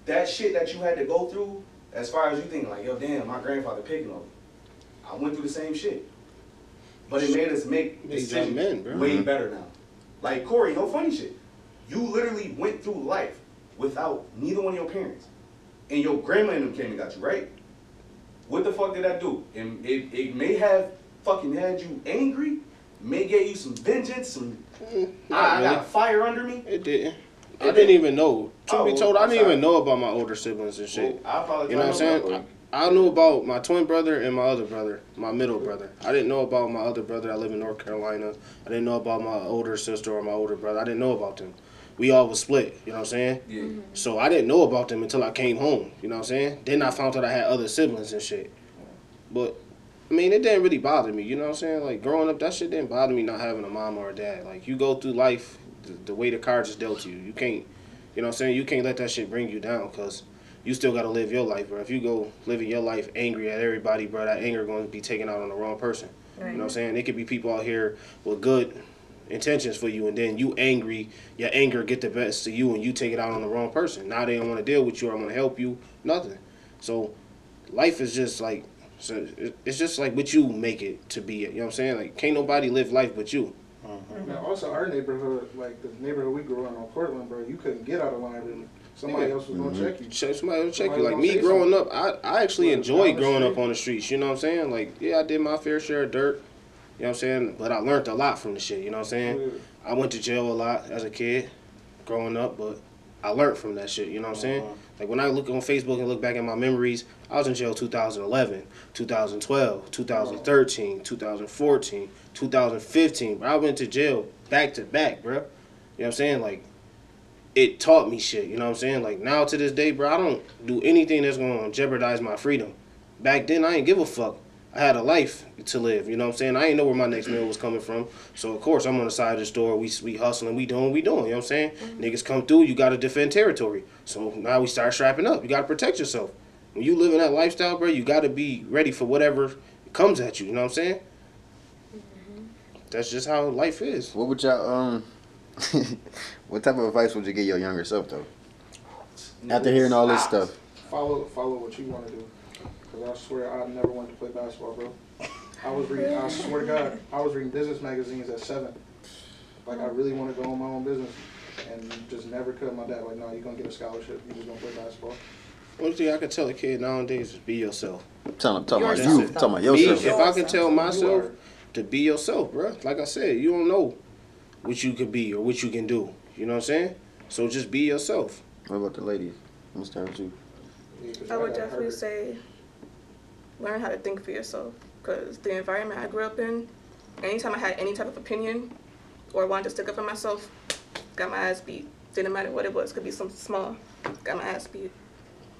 that shit that you had to go through, as far as you think like, yo, damn, my grandfather picking on me. I went through the same shit. But it made us make decisions men, way Mhm. better now. Like Corey, no funny shit. You literally went through life without neither one of your parents. And your grandma and them came and got you, right? What the fuck did that do? And it, it may have fucking had you angry, may get you some vengeance, some Not I, I really. got fire under me. It didn't. I didn't even know. To Oh, be told, I didn't even know about my older siblings and shit. Well. You know what I'm saying? I, I knew about my twin brother and my other brother, my middle brother. I didn't know about my other brother I live in North Carolina. I didn't know about my older sister or my older brother. I didn't know about them. We all was split, you know what I'm saying? Yeah. Mm-hmm. So I didn't know about them until I came home, you know what I'm saying? Then I found out I had other siblings and shit. But I mean, it didn't really bother me, you know what I'm saying? Like growing up, that shit didn't bother me not having a mom or a dad. Like you go through life the, the way the cards is dealt to you. You can't, you know what I'm saying? You can't let that shit bring you down because you still got to live your life, bro. If you go living your life angry at everybody, bro, that anger going to be taken out on the wrong person. You know what I'm saying? It could be people out here with good intentions for you, and then you angry, your anger get the best of you, and you take it out on the wrong person. Now they don't want to deal with you or want to help you, nothing. So life is just like, so it's just like what you make it to be. You know what I'm saying? Like can't nobody live life but you. Uh-huh. Now, also our neighborhood, like the neighborhood we grew up in on Portland, bro, you couldn't get out of line really. Somebody Yeah. else was gonna mm-hmm. check you. Check somebody else check you. Like me say growing up, I, I actually Well, enjoyed growing up on the streets. You know what I'm saying? Like yeah, I did my fair share of dirt. You know what I'm saying? But I learned a lot from the shit. You know what I'm saying? I went to jail a lot as a kid, growing up, but I learned from that shit. You know what I'm saying? Uh-huh. Like when I look on Facebook and look back at my memories, I was in jail 2011, 2012, 2013, 2014, 2015. Bro, I went to jail back to back, bro. You know what I'm saying? Like it taught me shit. You know what I'm saying? Like now to this day, bro, I don't do anything that's gonna jeopardize my freedom. Back then, I ain't give a fuck. I had a life to live. You know what I'm saying? I ain't know where my next meal was coming from. So of course, I'm on the side of the store. We we hustling. We doing. We doing. You know what I'm saying? Niggas come through. You got to defend territory. So now we start strapping up. You got to protect yourself. when you live in that lifestyle, bro, you got to be ready for whatever comes at you. You know what I'm saying? That's just how life is. What would y'all um? what type of advice would you give your younger self though? After hearing all this stuff, Follow, follow what you want to do. Cause I swear I never wanted to play basketball, bro. I was reading. I swear to God, I was reading business magazines at seven. Like I really want to go on my own business, and just never could. My dad like, no, you're gonna get a scholarship. You just gonna play basketball. One thing I can tell a kid nowadays is be yourself. tell them, talking about Yourself, you, though. talking about Me, yourself. if I can tell myself to be yourself, bro. Like I said, you don't know what you could be or what you can do. You know what I'm saying? So just be yourself. What about the ladies? Let's start with you. I would definitely say learn how to think for yourself because the environment I grew up in, anytime I had any type of opinion or wanted to stick up for myself, got my ass beat. Didn't matter what it was, could be something small, got my ass beat.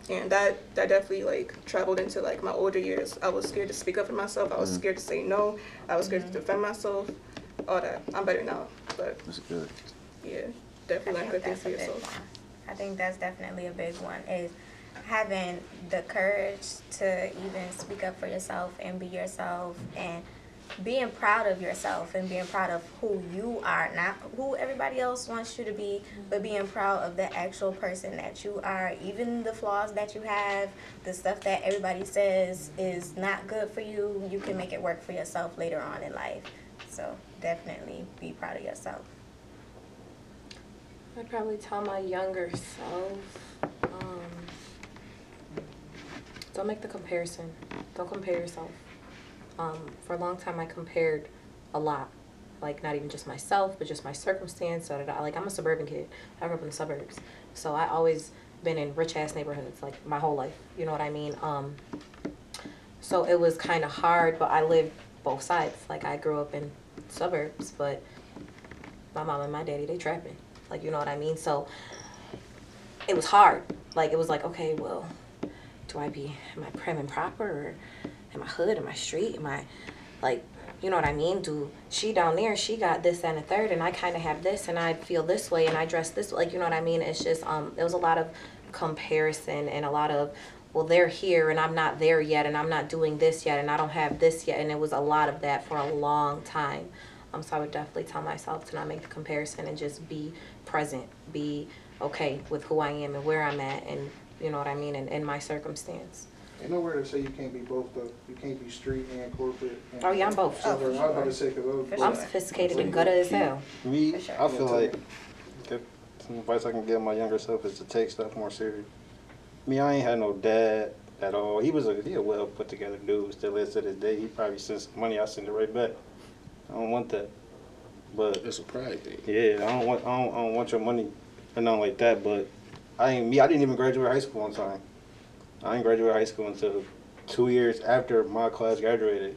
And that that definitely like traveled into like my older years. I was scared to speak up for myself. I was Mhm. scared to say no. I was scared to defend myself. All that. I'm better now, but That's good. Yeah, definitely to think that's for yourself. I think that's definitely a big one is having the courage to even speak up for yourself and be yourself and being proud of yourself and being proud of who you are, not who everybody else wants you to be, but being proud of the actual person that you are, even the flaws that you have, the stuff that everybody says is not good for you, you can make it work for yourself later on in life. So definitely be proud of yourself. I'd probably tell my younger self, um, don't make the comparison. Don't compare yourself. Um, for a long time, I compared a lot, like not even just myself, but just my circumstance. So that I, like I'm a suburban kid. I grew up in the suburbs, so I always been in rich ass neighborhoods like my whole life. You know what I mean? Um, so it was kind of hard, but I lived both sides. Like I grew up in suburbs, but my mom and my daddy they trapping. Like you know what I mean? So it was hard. Like it was like, okay, well, do I be am I prim and proper or am I hood? Am I street? Am I like you know what I mean? Do she down there, she got this and a third and I kinda have this and I feel this way and I dress this like you know what I mean? It's just um there was a lot of comparison and a lot of well they're here and I'm not there yet and I'm not doing this yet and I don't have this yet and it was a lot of that for a long time. Um, so I would definitely tell myself to not make the comparison and just be present, be okay with who I am and where I'm at, and you know what I mean, and in my circumstance. Ain't nowhere to say you can't be both though. You can't be street and corporate. And Oh, yeah, I'm both. So, Oh, for I was about sure. to say because those. For both- I'm sophisticated and good as hell. Me, sure. I feel Yeah, like if some advice I can give my younger self is to take stuff more serious. Me, I ain't had no dad at all. He was a he a well put together dude. Still is to this day. He probably sent some money. I send it right back. I don't want that. But It's a pride thing. yeah, I don't want I don't, I don't want your money and nothing like that. But I ain't me. I didn't even graduate high school on time. I didn't graduate high school until two years after my class graduated.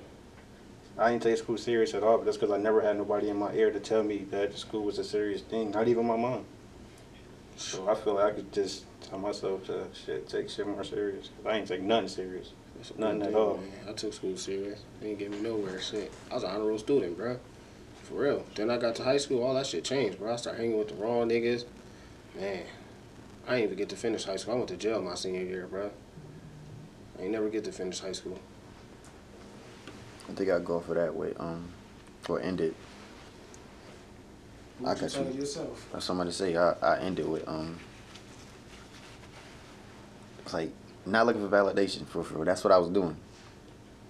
I didn't take school serious at all, but that's because I never had nobody in my ear to tell me that school was a serious thing. Not even my mom. So I feel like I could just tell myself to shit, take shit more serious. I ain't take nothing serious. That's a Nothing at all. Man. I took school serious. They didn't get me nowhere. Shit. I was an honor roll student, bro. For real. Then I got to high school, all that shit changed, bro. I started hanging with the wrong niggas. Man, I didn't even get to finish high school. I went to jail my senior year, bro. I ain't never get to finish high school. I think I'd go for that way. Um, or end it. I What you got you. tell yourself? Or somebody say I I end it with um. It's like not looking for validation for for that's what I was doing.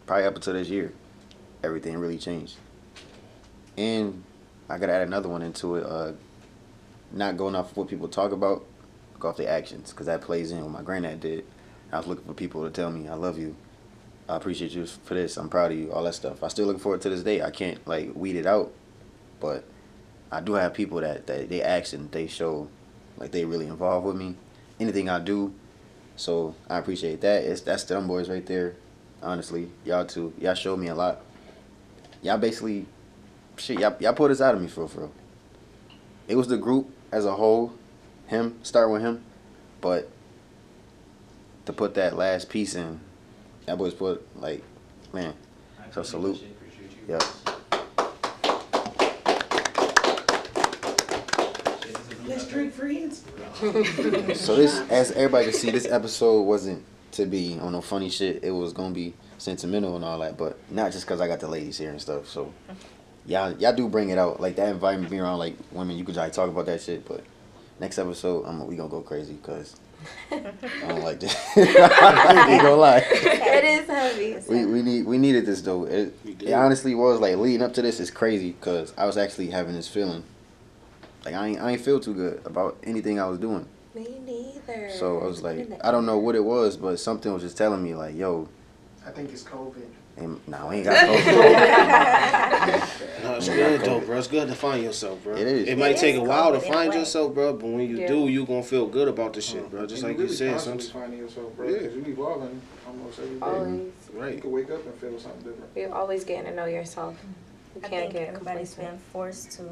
Probably up until this year, everything really changed. And I gotta add another one into it. Uh, not going off what people talk about, go off their actions, cause that plays in what my granddad did. I was looking for people to tell me I love you, I appreciate you for this, I'm proud of you, all that stuff. I still looking forward to this day. I can't like weed it out, but I do have people that, that they action, they show like they really involved with me. Anything I do. So I appreciate that. It's that's them boys right there. Honestly. Y'all too. Y'all showed me a lot. Y'all basically shit, y'all y'all put us out of me for real, for real. It was the group as a whole, him, start with him, but to put that last piece in, that boys put like man. So salute. Yep. Let's drink friends. So this, as everybody can see, this episode wasn't to be on no funny shit. It was gonna be sentimental and all that, but not just because I got the ladies here and stuff. So y'all y'all do bring it out like that environment being around like women. You could like talk about that shit, but next episode I'm we gonna go crazy because I don't like this. I ain't gonna lie. it is heavy. We, we need we needed this though. It, it honestly was like leading up to this is crazy because I was actually having this feeling like I ain't I ain't feel too good about anything I was doing. Me neither. So I was like I don't know what it was, but something was just telling me like yo, I think it's COVID. and, nah, we ain't got COVID. No, it's good though, bro. It's good to find yourself, bro. It is. It might It take is a while to cold in a find way. yourself, bro. But when you Yeah. do, you gonna feel good about the shit, bro. Just And like you you said, constantly sometimes. finding yourself, bro. Yeah. Because you evolving almost every day. Always. You can wake up and feel something different. You're always getting to know yourself. You can't I think get everybody's complacent. been forced to.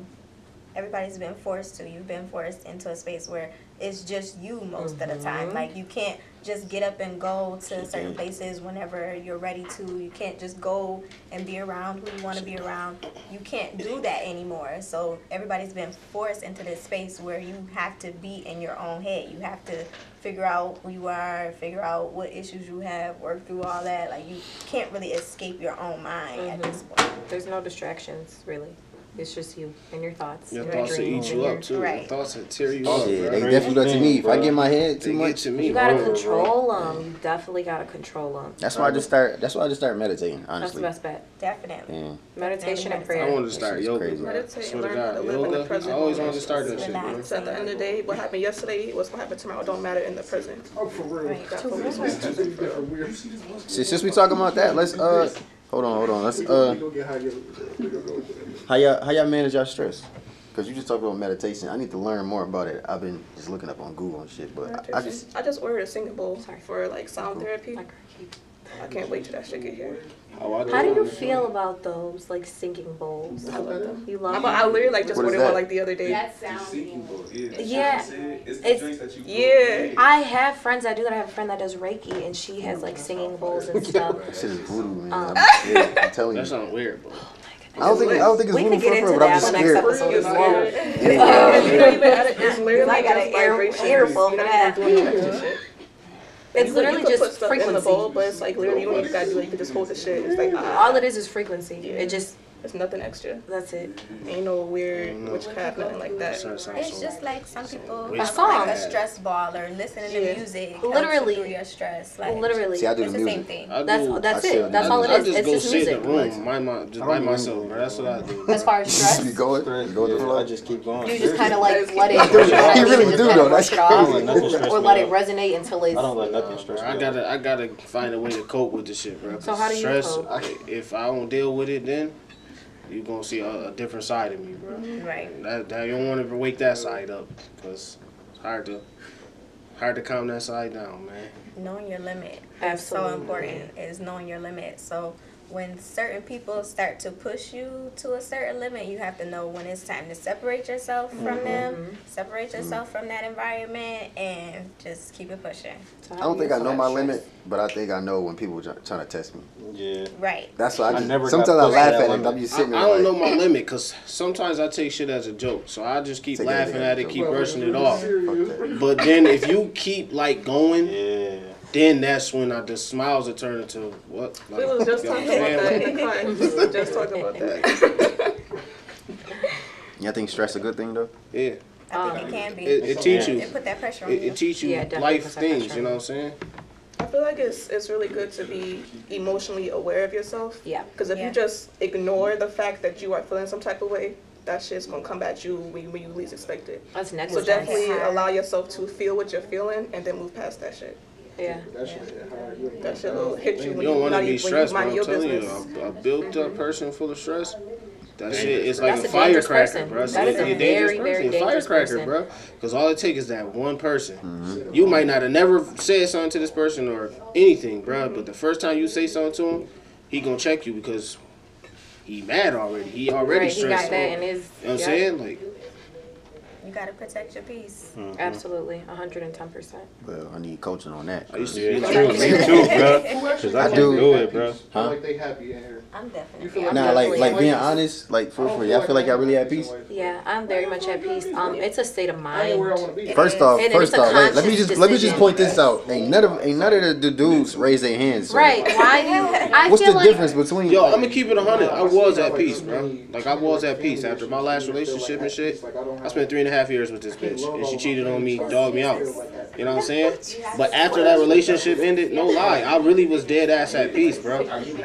Everybody's been forced to. You've been forced into a space where it's just you most of the time. Mhm. Like you can't just get up and go to certain places whenever you're ready to. You can't just go and be around who you want to be around. You can't do that anymore. So everybody's been forced into this space where you have to be in your own head. You have to figure out who you are, figure out what issues you have, work through all that. Like you can't really escape your own mind at this point. There's no distractions, really. It's just you and your thoughts. Your and thoughts will dreams eat you up too. Right. Your Right. thoughts will tear you Oh up, yeah, they Crazy definitely do that to me. If I get my head too get much, to me. You gotta bro. control them. You definitely gotta control them. that's why I just start. That's why I just start meditating. Honestly, that's the best bet. Definitely. yeah. Meditation and prayer. I prayer. wanted to start This is yoga, crazy. bro. Meditate, learn how to live in the present I always wanted to start that shit, bro. So at the end of the day, what happened yesterday, what's gonna happen tomorrow don't matter in the present. Oh, for real. Right. Gotta focus on the It's present just first. different, weird. Since, since we talking about that, let's uh hold on, hold on. Let's uh We gonna get how you. We gonna go. how y'all how y'all manage y'all stress? Cause you just talked about meditation. I need to learn more about it. I've been just looking up on Google and shit, but I, I just I just ordered a singing bowl Sorry. for like sound therapy. I can't wait till that shit get here. How How do you feel about those like singing bowls? I love them. You I, love but I literally like just What is ordered that? one like the other day. That sounds Seeking good. yeah. Yeah. It's the It's- drinks that you Yeah. I have friends that do that. I have a friend that does Reiki and she has like singing bowls and stuff. that shit is voodoo, man. Um, I'm, yeah, I'm telling That you. sounds weird, bro. I don't think I don't think it's We voodoo could get for real, into but I'm just scared. episode. It's, you don't even add it. It's literally I got just an ear- vibration. earful for that. even doing extra shit. It's literally you put just stuff in the bowl, frequency. but it's like literally you don't even gotta do it. You can just hold the shit. It's like ah, All it is is frequency. It just it's nothing extra. that's it. Mm-hmm. Ain't no weird mm-hmm. witchcraft, nothing like that. Sounds- sounds It's just like some people A have song. like a stress ball or listening to music. helps you Literally. through your stress. Like Literally. See, I do it's the the music. same thing. I That's that's I it. That's all it I just It's go just sit music. in the room, my, my, just by myself, bro. That's what I do. As far as You stress, go it, you go with the Yeah, flow. I just keep going. you just kind of like let it. really just do, let it though. That's it off, don't let nothing stress Or let it resonate until it's. I don't let nothing stress I gotta, I gotta find a way to cope with this shit, bro. So how do you Stress, cope? I- if I don't deal with it, then you gonna see a, a different side of me, bro. Mm-hmm. Right. That, that you don't want to wake that side up, cause it's hard to, hard to calm that side down, man. Knowing your limit is so important. Is knowing your limit. So when certain people start to push you to a certain limit, you have to know when it's time to separate yourself from mm-hmm. them, mm-hmm. separate mm-hmm. yourself from that environment, and just keep it pushing. I don't think I know my limit, but I think I know when people try, trying to test me. Yeah. Right. That's why I I just never sometimes I laugh at it. limit. I'm just I, sitting I there don't like, know my limit, cause sometimes I take shit as a joke, so I just keep Take it as laughing at it, keep Well, brushing it off. serious. Fuck that. But then if you keep like going, Yeah. Then that's when I, the smiles are turn into what? We was just talking I'm about that in the. We was just talking about that. Y'all think stress a good thing though? Yeah, I think Um, it can be. it, it teach you. It put that pressure on It, you. it teach you Yeah, life things. You know what I'm saying? I feel like it's it's really good to be emotionally aware of yourself. Yeah. Because if Yeah. you just ignore the fact that you are feeling some type of way, that shit's gonna come at you when, when you least expect it. That's next. So definitely allow yourself to feel what you're feeling and then move past that shit. Yeah. That shit hit. You That shit will hit you You when don't want to be even when you stressed, bro. mind I'm your telling you, a, a built up mm-hmm. person full of stress. That shit is like That's a a firecracker, person. bro. It's That is a dangerous very, person, very a dangerous firecracker, person. bro. Because all it takes is that one person. Mm-hmm. You might not have never said something to this person or anything, bro. But the first time you say something to him, he gonna check you because he mad already. He already Right. He got that out. in his. You know what I'm yeah. saying? Like, You gotta protect your peace. Mm-hmm. Absolutely, 110%. Well, I need coaching on that. I used to Yeah, be me like, too, me too, bro. Cause I, I do. do it, bro. Huh? like they happy in here. I'm definitely. You feel I'm Nah, like like being honest, like for I for y'all feel like y'all really at peace. Yeah, I'm very much at peace. Um, it's a state of I ain't where I mind. wanna be. It First off, And first off, let, let me conscious just let me just point this out. Ain't none of ain't none of the, the dudes raise their hands. so- Right? Why do you? I What's feel the like difference between? Yo, like, I'm gonna keep it hundred. I was at peace, bro. Like I was at peace after my last relationship and shit. I spent three and a half years with this bitch, and she cheated on me, dogged me out. You know what I'm saying? But after that relationship ended, no lie, I really was dead ass at peace, bro.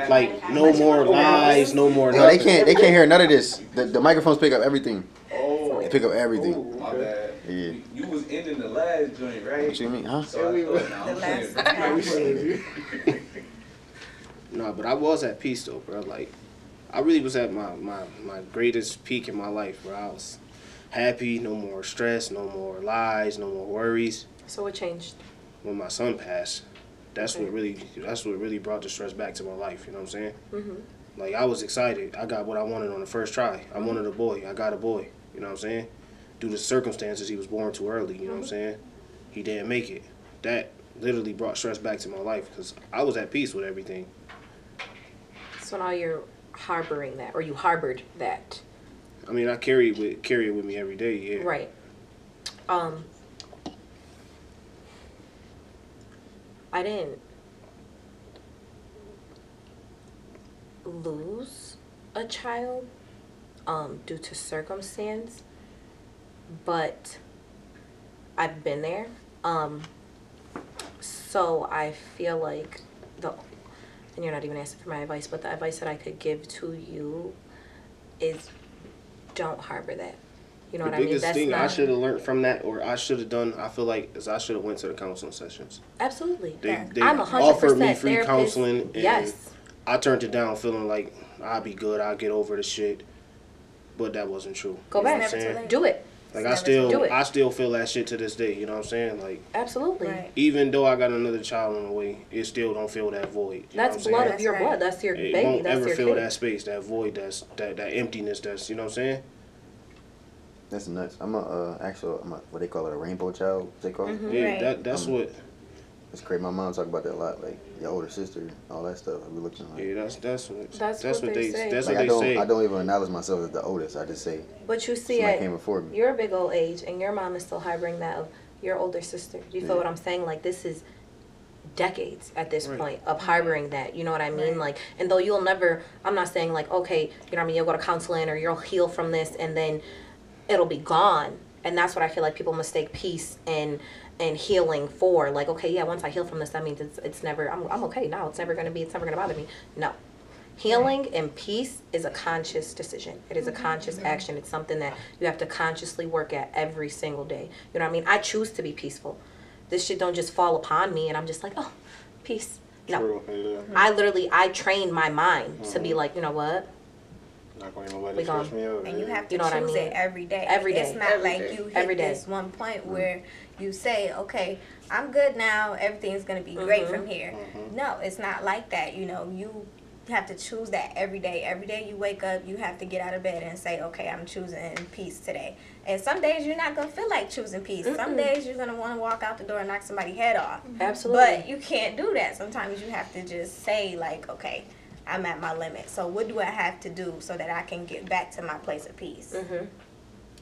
Like no more lies, no more. Yo, they nothing. can't they can't hear none of this. The, the microphones pick up everything. Oh, They pick up everything. Oh, my bad. Yeah. You, you was ending the last joint, right? What you mean, huh? So I thought, nah, The last playing. No, but I was at peace though, bro. Like, I really was at my, my, my greatest peak in my life, bro. I was happy, no more stress, no more lies, no more worries. so. What changed? When my son passed, that's Okay. what really that's what really brought the stress back to my life. You know what I'm saying? Mhm. Like I was excited. I got what I wanted on the first try. I wanted a boy. I got a boy. You know what I'm saying? Due to circumstances, he was born too early. You know what I'm saying? He didn't make it. That literally brought stress back to my life because I was at peace with everything. So now you're harboring that, or you harbored that. I mean, I carry it with carry it with me every day. Yeah. Right. Um. I didn't lose a child um, due to circumstance, but I've been there. Um, so I feel like the, and you're not even asking for my advice, but the advice that I could give to you is don't harbor that. You know the what I mean? biggest That's thing I should have learned from that, or I should have done, I feel like, is I should have went to the counseling sessions. absolutely. They, Yeah. they I'm a hundred offered me free therapist. counseling, and Yes. I turned it down, feeling like I'll be good, I'll get over the shit. But that wasn't true. Go You back. Never too saying? late. Do it. Like I still, do it. I still feel that shit to this day. You know what I'm saying? Like Absolutely. Right. even though I got another child on the way, it still don't feel that void. You That's know blood what of I'm your That's blood. right. That's your saying? It baby. won't That's ever your feel kid. that space, that void, that's that that emptiness. That's you know what I'm saying? That's nuts. I'm a uh, actual I'm a, what they call it a rainbow child. They call it. Yeah, Right. that that's Um, what. It's crazy. My mom talk about that a lot. Like your older sister, all that stuff. I be looking like. Yeah, that's that's what That's that's, what what, they they, say. that's Like what I they don't, say. I don't even acknowledge myself as the oldest. I just say But you see, somebody at came before me. your big old age, and your mom is still harboring that of your older sister. Do you feel Yeah. what I'm saying? Like this is decades at this Right. point of harboring that. You know what I mean? Right. Like, and though you'll never, I'm not saying like, okay, you know what I mean? You'll go to counseling or you'll heal from this, and then it'll be gone. And that's what I feel like people mistake peace and and healing for. Like, okay, yeah, once I heal from this, that means it's it's never. I'm I'm okay now. It's never gonna be. It's never gonna bother me. No. Healing and peace is a conscious decision. It is a conscious action. It's something that you have to consciously work at every single day. You know what I mean? I choose to be peaceful. This shit don't just fall upon me and I'm just like, oh, peace. No. True. Yeah. I literally I train my mind to be Mhm. like, you know what? Not going to let We it stress me out. And you have to You know what I choose mean? it every day. Every It's day. not Every like day. you hit Every day. this one point where you say, okay, I'm good now. Everything's gonna be great Mhm. from here. Mhm. No, it's not like that. You know, you have to choose that every day. Every day you wake up, you have to get out of bed and say, okay, I'm choosing peace today. And some days you're not gonna feel like choosing peace. Some Mm-mm. days you're gonna want to walk out the door and knock somebody's head off. Absolutely. But you can't do that. Sometimes you have to just say like, okay, I'm at my limit. So what do I have to do so that I can get back to my place of peace? hmm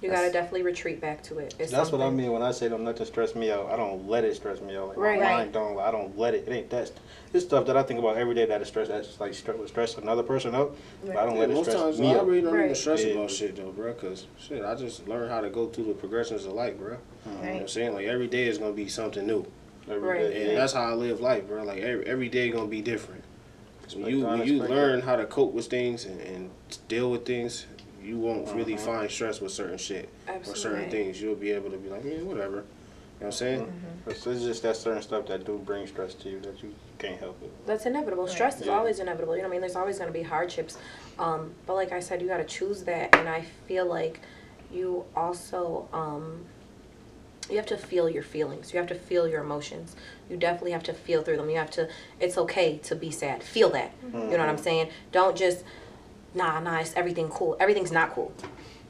You gotta definitely retreat back to it. It's That's what I mean when I say don't let it stress me out. I don't let it stress me out. Like Right. my Right. mind don't. I don't let it. It ain't that. It's stuff that I think about every day that is stress. That's like stress, stress another person out. But I don't Yeah, let it most stress times me I really don't even stress Yeah. about shit though, bro. Cause shit, I just learned how to go through the progressions of life, bro. You know what I'm saying? Like every day is gonna be something new, Every Right. day, and yeah. that's how I live life, bro. Like every, every day gonna be different. When you when you learn how to cope with things and, and deal with things, you won't really Uh-huh. find stress with certain shit or certain things. You'll be able to be like, man, whatever. You know what I'm saying? It's, it's just that certain stuff that do bring stress to you that you can't help it. That's inevitable. Stress is Yeah. always inevitable. You know what I mean? There's always going to be hardships. Um, but like I said, you got to choose that. And I feel like you also, um, you have to feel your feelings. You have to feel your emotions. You definitely have to feel through them. You have to, it's okay to be sad. Feel that. You know what I'm saying? Don't just, nah, nah, it's everything cool. Everything's not cool.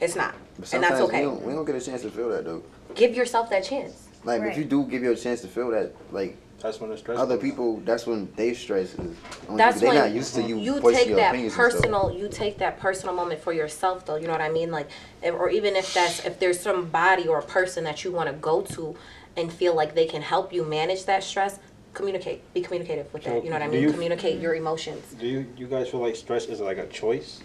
It's not. And that's okay. we don't, we don't get a chance to feel that though. Give yourself that chance. Like Right. if you do give you a chance to feel that, like That's when the stress. other comes. people, that's when they stress is. That's they're when not used to you. you take your that opinions and stuff. personal you take that personal moment for yourself though you know what i mean like if, or even if that's if there's somebody or a person that you want to go to and feel like they can help you manage that stress communicate be communicative with that you know what i mean you- communicate your emotions Do you you guys feel like stress is like a choice?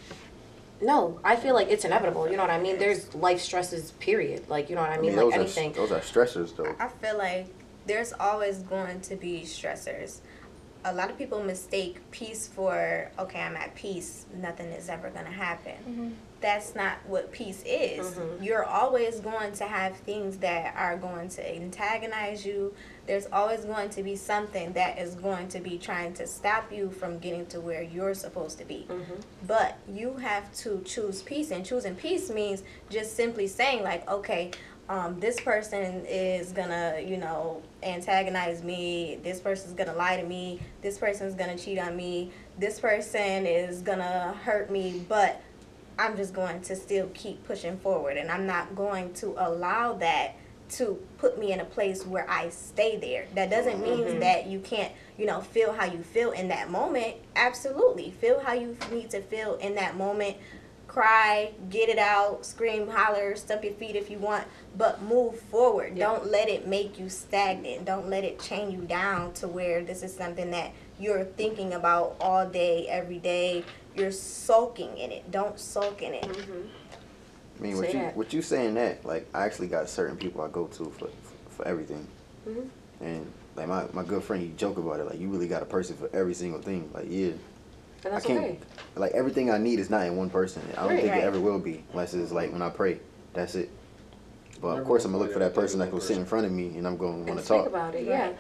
no i feel like it's inevitable you know what i mean there's life stresses period like you know what i I mean, mean, like those anything are those are stressors though. I feel like there's always going to be stressors. A lot of people mistake peace for okay, I'm at peace, nothing is ever going to happen. That's not what peace is. Mhm. You're always going to have things that are going to antagonize you. There's always going to be something that is going to be trying to stop you from getting to where you're supposed to be. Mhm. But you have to choose peace, and choosing peace means just simply saying, like, okay, um, this person is gonna, you know, antagonize me. This person's gonna lie to me. This person's gonna cheat on me. This person is gonna hurt me. But I'm just going to still keep pushing forward, and I'm not going to allow that to put me in a place where I stay there. That doesn't mean Mhm. that you can't, you know, feel how you feel in that moment. Absolutely. Feel how you need to feel in that moment. Cry, get it out, scream, holler, stump your feet if you want, but move forward. Yeah. Don't let it make you stagnant. Don't let it chain you down to where this is something that you're thinking about all day, every day. You're sulking in it. Don't sulk in it. Mhm. I mean, what Say you that. what you saying that like I actually got certain people I go to for for everything, Mhm. and like my my good friend he joke about it like you really got a person for every single thing like yeah And that's I can't okay like everything I need is not in one person I don't Right. think Right. it ever will be unless it's like when I pray that's it. But of course I'm gonna gonna look for that person that can day sit in front of me and I'm gonna want to talk. about it yeah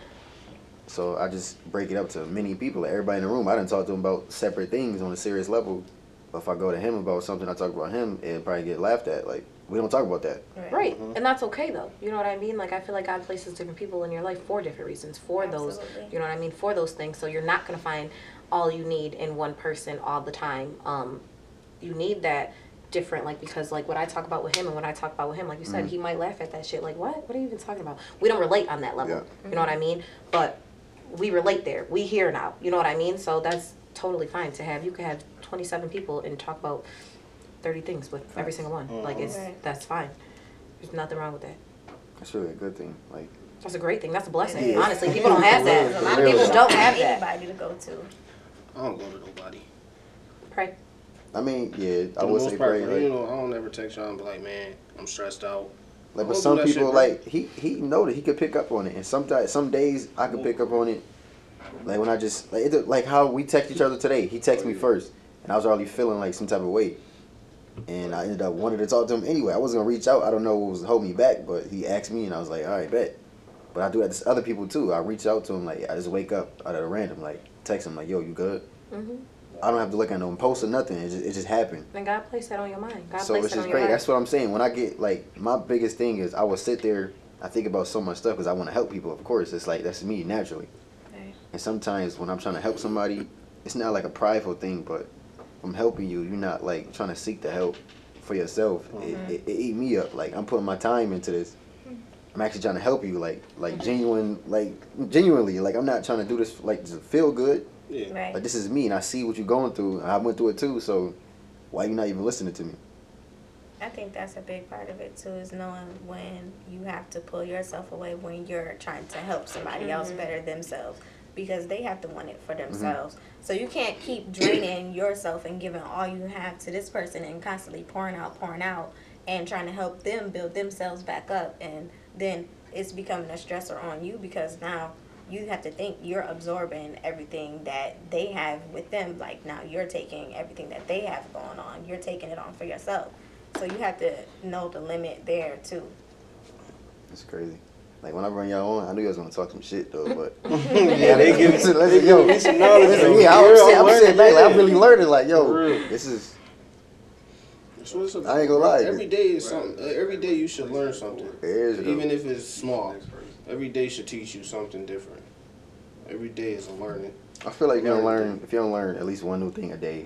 So I just break it up to many people. Like everybody in the room, I didn't talk to him about separate things on a serious level. But if I go to him about something, I talk about him, it'll probably get laughed at. Like we don't talk about that. Right, Mm-hmm. and that's okay though. You know what I mean? Like I feel like God places different people in your life for different reasons, for those, you know what I mean, for those things. So you're not gonna find all you need in one person all the time. Um, you need that different, like because like what I talk about with him and what I talk about with him, like you Mm-hmm. said, he might laugh at that shit. Like what? What are you even talking about? We don't relate on that level. Yeah. You know what I mean? But we relate there. We here now. You know what I mean? So that's totally fine to have. You could have 27 people and talk about 30 things with every single one. Like it's Right. that's fine. There's nothing wrong with that. That's really a good thing. Like That's a great thing. That's a blessing. Yeah. Honestly, people don't have that. A lot of people don't have that. anybody to go to. I don't go to nobody. Pray. I mean, yeah, I would say part, pray. you know, I don't ever text y'all and be like, man, I'm stressed out. like, but some that shit, people like he he know that he could pick up on it, and sometimes some days I could pick up on it. Like when I just like it, like how we text each other today. He texted me oh, first, and I was already feeling like some type of way, and I ended up wanting to talk to him anyway. I wasn't gonna reach out. I don't know what was holding me back, but he asked me, and I was like, all right, bet. But I do that to other people too. I reach out to him like I just wake up out of random, like text him like, yo, you good? hmm I don't have to look at no post or nothing. It just, it just happened. And God placed that on your mind. God so it's just great. That's what I'm saying. When I get like my biggest thing is I will sit there. I think about so much stuff because I want to help people. Of course, it's like that's me naturally. Right. And sometimes when I'm trying to help somebody, it's not like a prideful thing, but I'm helping you. You're not like trying to seek the help for yourself. It, it, it eat me up. Like I'm putting my time into this. I'm actually trying to help you. Like like genuine like genuinely. Like I'm not trying to do this like to feel good. Yeah. Right. Like this is me, and I see what you're going through. and I went through it too. So why you not even listening to me? I think that's a big part of it too, is knowing when you have to pull yourself away when you're trying to help somebody else mm-hmm. better themselves. Because they have to want it for mm-hmm. themselves. So you can't keep draining yourself and giving all you have to this person and constantly pouring out, pouring out and trying to help them build themselves back up and then it's becoming a stressor on you because now you have to think you're absorbing everything that they have with them. Like now you're taking everything that they have going on. You're taking it on for yourself. So you have to know the limit there too. It's crazy. Like when I run y'all on, I knew you was gonna talk some shit though, but yeah, they give listen, listen, yo, me some knowledge. listen, though. yeah, I'm, Real, saying, I'm sitting back, like, I'm really learning. Like, yo, this is That's what it's about. I ain't gonna lie. Every day is something. uh, Every day you should learn something, it is even if it's small. Every day should teach you something different. Every day is a learning. I feel like if you don't Learn. learn, if you don't learn at least one new thing a day,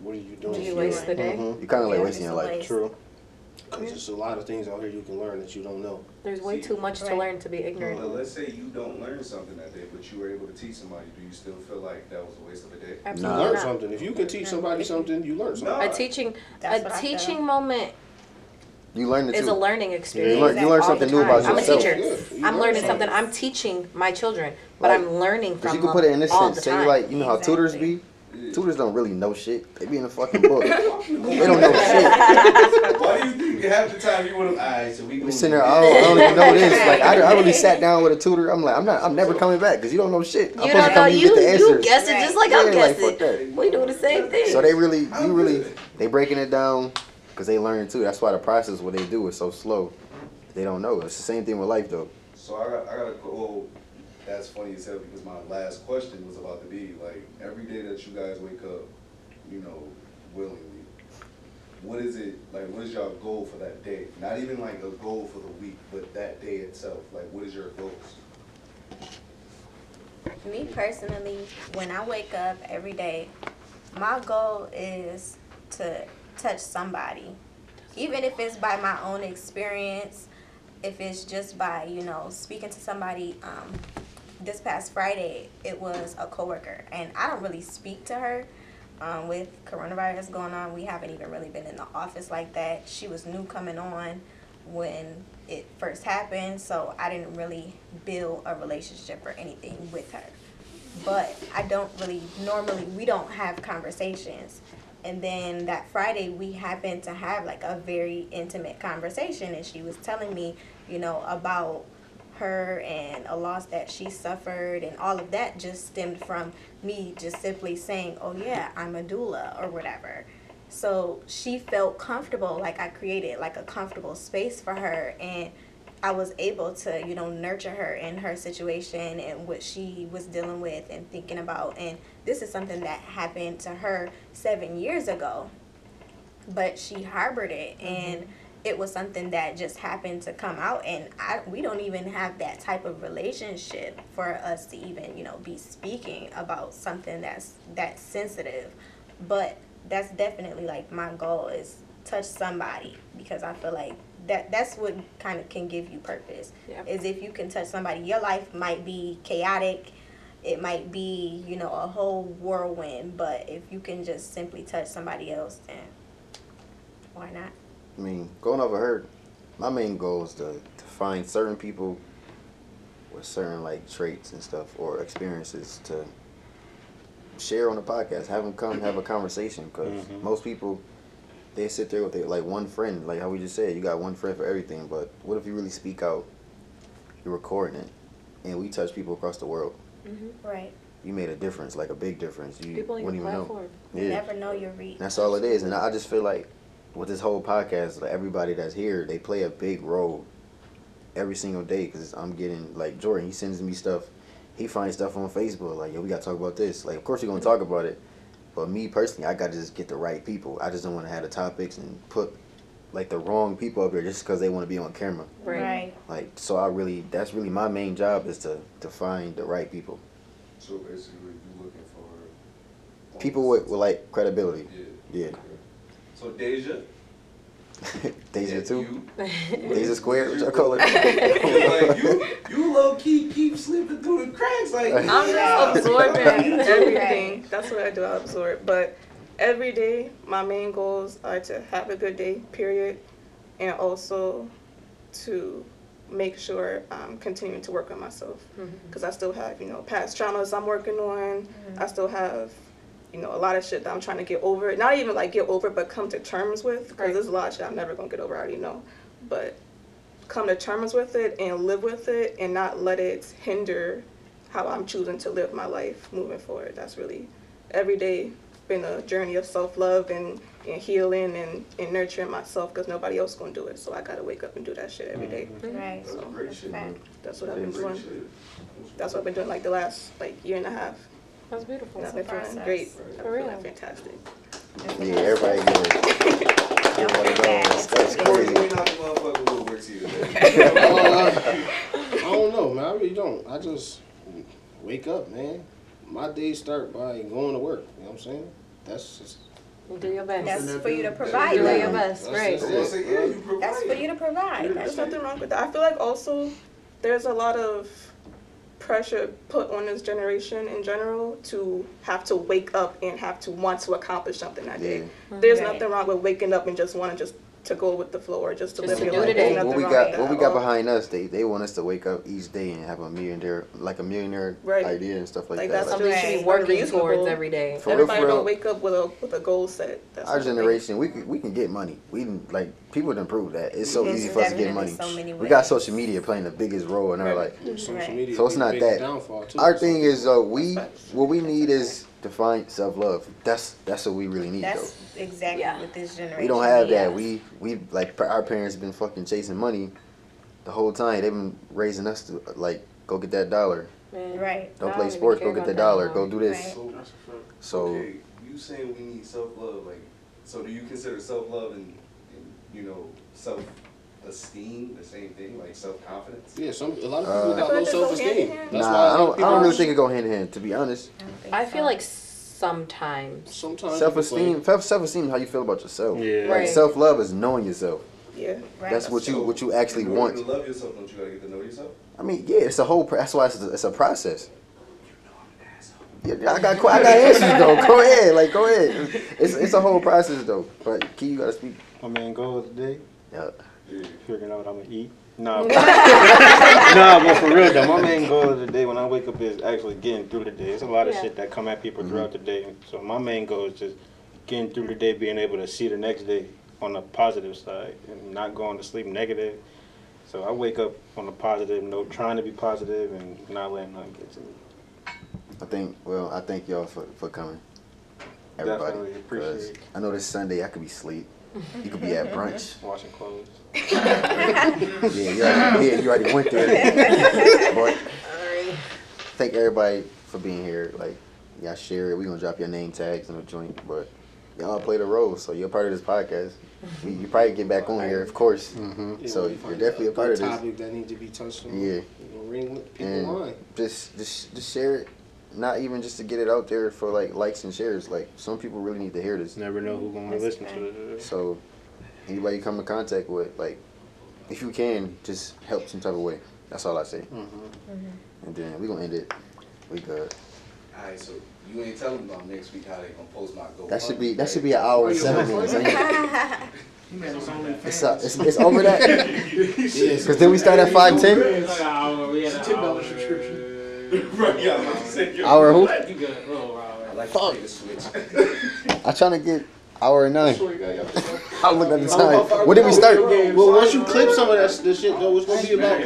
What are you doing? Did you waste the day? you kind of like Yeah, wasting your life. waste. True. Because there's a lot of things out here you can learn that you don't know. There's way See, too much to learn to be ignorant. Well, let's say you don't learn something that day, but you were able to teach somebody. Do you still feel like that was a waste of a day? You Absolutely Nah. learn not. something. If you can teach somebody something, you learn something. No. A teaching That's a what I feel. teaching moment You learn it is too. a learning experience you experience. learn, you learn something new about yourself. I'm a teacher. Yeah, you I'm learn learning something. something. I'm teaching my children, but Like, I'm learning from them. Cause you can put it in this all sense. Say like you know how tutors Exactly. Be. Tutors don't really know shit. They be in a fucking book. they don't know shit. Why do you think half the time you want to? Alright, so we We gonna sitting do there. I don't, I don't even know this. Like I, I really sat down with a tutor. I'm like, I'm not. I'm never coming back because you don't know shit. I'm you supposed don't to know come and you get the you answers. guess it just like Yeah, I'm like, guessing. fuck that. we doing the same thing. So they really, you really, they breaking it down because they learn too. That's why the process what they do is so slow. They don't know. It's the same thing with life though. So I got, I got a, qu- well, that's funny as hell because my last question was about to be like, every day that you guys wake up, you know, willingly, what is it, like, what is your goal for that day? Not even like a goal for the week, but that day itself, like, what is your goals? Me personally, when I wake up every day, my goal is to touch somebody. Even if it's by my own experience, if it's just by, you know, speaking to somebody. Um, this past Friday, it was a coworker, and I don't really speak to her. Um, with coronavirus going on, we haven't even really been in the office like that. She was new coming on when it first happened, so I didn't really build a relationship or anything with her. But I don't really normally we don't have conversations. And then that Friday we happened to have like a very intimate conversation and she was telling me, you know, about her and a loss that she suffered and all of that just stemmed from me just simply saying, "Oh yeah, I'm a doula" or whatever. So she felt comfortable, like I created like a comfortable space for her and I was able to, you know, nurture her in her situation and what she was dealing with and thinking about. And this is something that happened to her seven years ago, but she harbored it, and mm-hmm. It was something that just happened to come out. And I, we don't even have that type of relationship for us to even, you know, be speaking about something that's that sensitive. But that's definitely like my goal is touch somebody because I feel like that that's what kind of can give you purpose Yep. is if you can touch somebody your life might be chaotic it might be you know a whole whirlwind but if you can just simply touch somebody else then why not I mean, going over of her, my main goal is to, to find certain people with certain like traits and stuff or experiences to share on the podcast. Have them come have a conversation because Mhm. most people they sit there with their, like one friend, like how we just said, you got one friend for everything. But what if you really speak out? You're recording it, and we touch people across the world. right You made a difference, like a big difference. You People on wouldn't your even know. platform. you Yeah. never know your reach That's all it is. And I just feel like with this whole podcast, like everybody that's here, they play a big role every single day because I'm getting, like, Jordan, he sends me stuff. He finds stuff on Facebook, like, yo, we got to talk about this. Like, of course, you're going to talk about it. But me personally, I got to just get the right people. I just don't want to have the topics and put, like, the wrong people up here just because they want to be on camera. Right. right Like, so I really, that's really my main job is to, to find the right people. So basically, you're looking for People with, with like, credibility. Yeah. Yeah. So Deja. Deja, too. You, Deja Square, what y'all call it? like you, you low key keep slipping through the cracks. Like I'm Right. just absorbing everything. That's what I do. I absorb. But every day, my main goals are to have a good day, period, and also to make sure I'm continuing to work on myself. Mm-hmm. Because I still have, you know, past traumas I'm working on. Mm-hmm. I still have, you know, a lot of shit that I'm trying to get over. Not even like get over, but come to terms with. Because Right. there's a lot of shit I'm never going to get over, I already know. But come to terms with it and live with it and not let it hinder how I'm choosing to live my life moving forward. That's really every day been a journey of self love and, and healing and, and nurturing myself because nobody else gonna do it. So I gotta wake up and do that shit every day. Mm-hmm. right That's great shit. That's what I've been doing. That's what I've been doing like the last like year and a half. That's beautiful. And I've been feeling process. great. For I'm real. feeling fantastic. Yeah, everybody good. Everybody forget goes. That's. Corey, crazy. we not the motherfucker who works here today. Uh, I don't know, man. I really don't. I just wake up, man. My days start by going to work. You know what I'm saying? That's just You do your best. That's for you to provide. do your that. best, right? That's it. Yeah, you provide. That's for you to provide. There's nothing wrong with that. I feel like also there's a lot of pressure put on this generation in general to have to wake up and have to want to accomplish something that day. There's Right. nothing wrong with waking up and just want to just to go with the flow or just to Just live to your do life. the There's what we got what we got all. behind us they they want us to wake up each day and have a millionaire like a millionaire Right. idea and stuff like, Like, that that's Like, Something you should be working Unreasonable. towards every day. For real, Everybody for real. don't wake up with a with a goal set. That's our not the thing. generation we can, we can get money we can like people done proved that it's so There's easy for us to get money so many we got social media playing the biggest role in our life Social Right. media So it's not that. biggest Downfall too. our thing is uh we what we need is to find self-love that's that's what we really need That's though exactly Yeah. what this generation. we don't have needs. that we we like our parents been fucking chasing money the whole time they've been raising us to like go get that dollar Man, Right. don't I play don't even sports go get the dollar go do this Right. So that's a fact. so Okay, you saying we need self love, like, so do you consider self love and, and you know self esteem the same thing, like self confidence? Yeah, some a lot of Uh, people I got feel low like they go self hand in esteem. nah I don't I don't really are- think it go hand in hand to be honest I, don't think I so. feel like sometimes. Sometimes self esteem self esteem how you feel about yourself Yeah. like Right. self love is knowing yourself Yeah. Right. that's what you what you actually In want to love yourself, don't you gotta get to know yourself? I mean, yeah, it's a whole. pro- That's why it's a, it's a process. Yeah, I got I got answers though. Go ahead, like go ahead. It's it's a whole process though. But Key, you gotta speak. My main goal of the day, Yeah. Figuring out what I'm gonna eat. Nah, but, nah, but for real though, my main goal of the day when I wake up is actually getting through the day. It's a lot of Yeah. shit that come at people throughout mm-hmm. the day. So my main goal is just getting through the day, being able to see the next day on the positive side and not going to sleep negative. So I wake up on a positive note, trying to be positive and not letting nothing get to me. I think. Well, I thank y'all for for coming. Everybody. Definitely appreciate 'Cause it. I know this Sunday I could be asleep. You could be at brunch. Washing clothes. Yeah, you already, yeah, you already went there. but thank everybody for being here. Like, y'all share it. We gonna drop your name tags in the joint, but y'all play the role, so you're part of this podcast. You, you probably get back on here, of course. Mm-hmm. Yeah, So you're definitely a part of good this. Topic that need to be touched on. Yeah. You know, ring with people And line. just, just, just share it. Not even just to get it out there for like likes and shares. Like some people really need to hear this. Never know who's gonna That's listen right. to it. So anybody you come in contact with, like, if you can, just help some type of way. That's all I say. Mm-hmm. And then we gonna end it. We good. Alright, so you ain't telling them about next week how they gonna post my goal. That should be that should be an hour and seven minutes. ain't it? He made his only It's, uh, it's, it's over that. Cause then we start at five ten. Ten dollar subscription. right, yeah, I'm about to say, yo, Hour who? I like to take a switch. I'm trying to get hour and nine. Swear to God, y'all think I'm- look at the time. What did we start? Well, once you clip some of that this shit though, it's gonna be about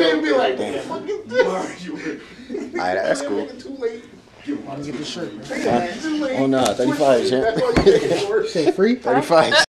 He'll be like, what the fuck is this? Alright, that's cool. Too late. Oh no, thirty five, champ. That's all you take it for. Thirty five.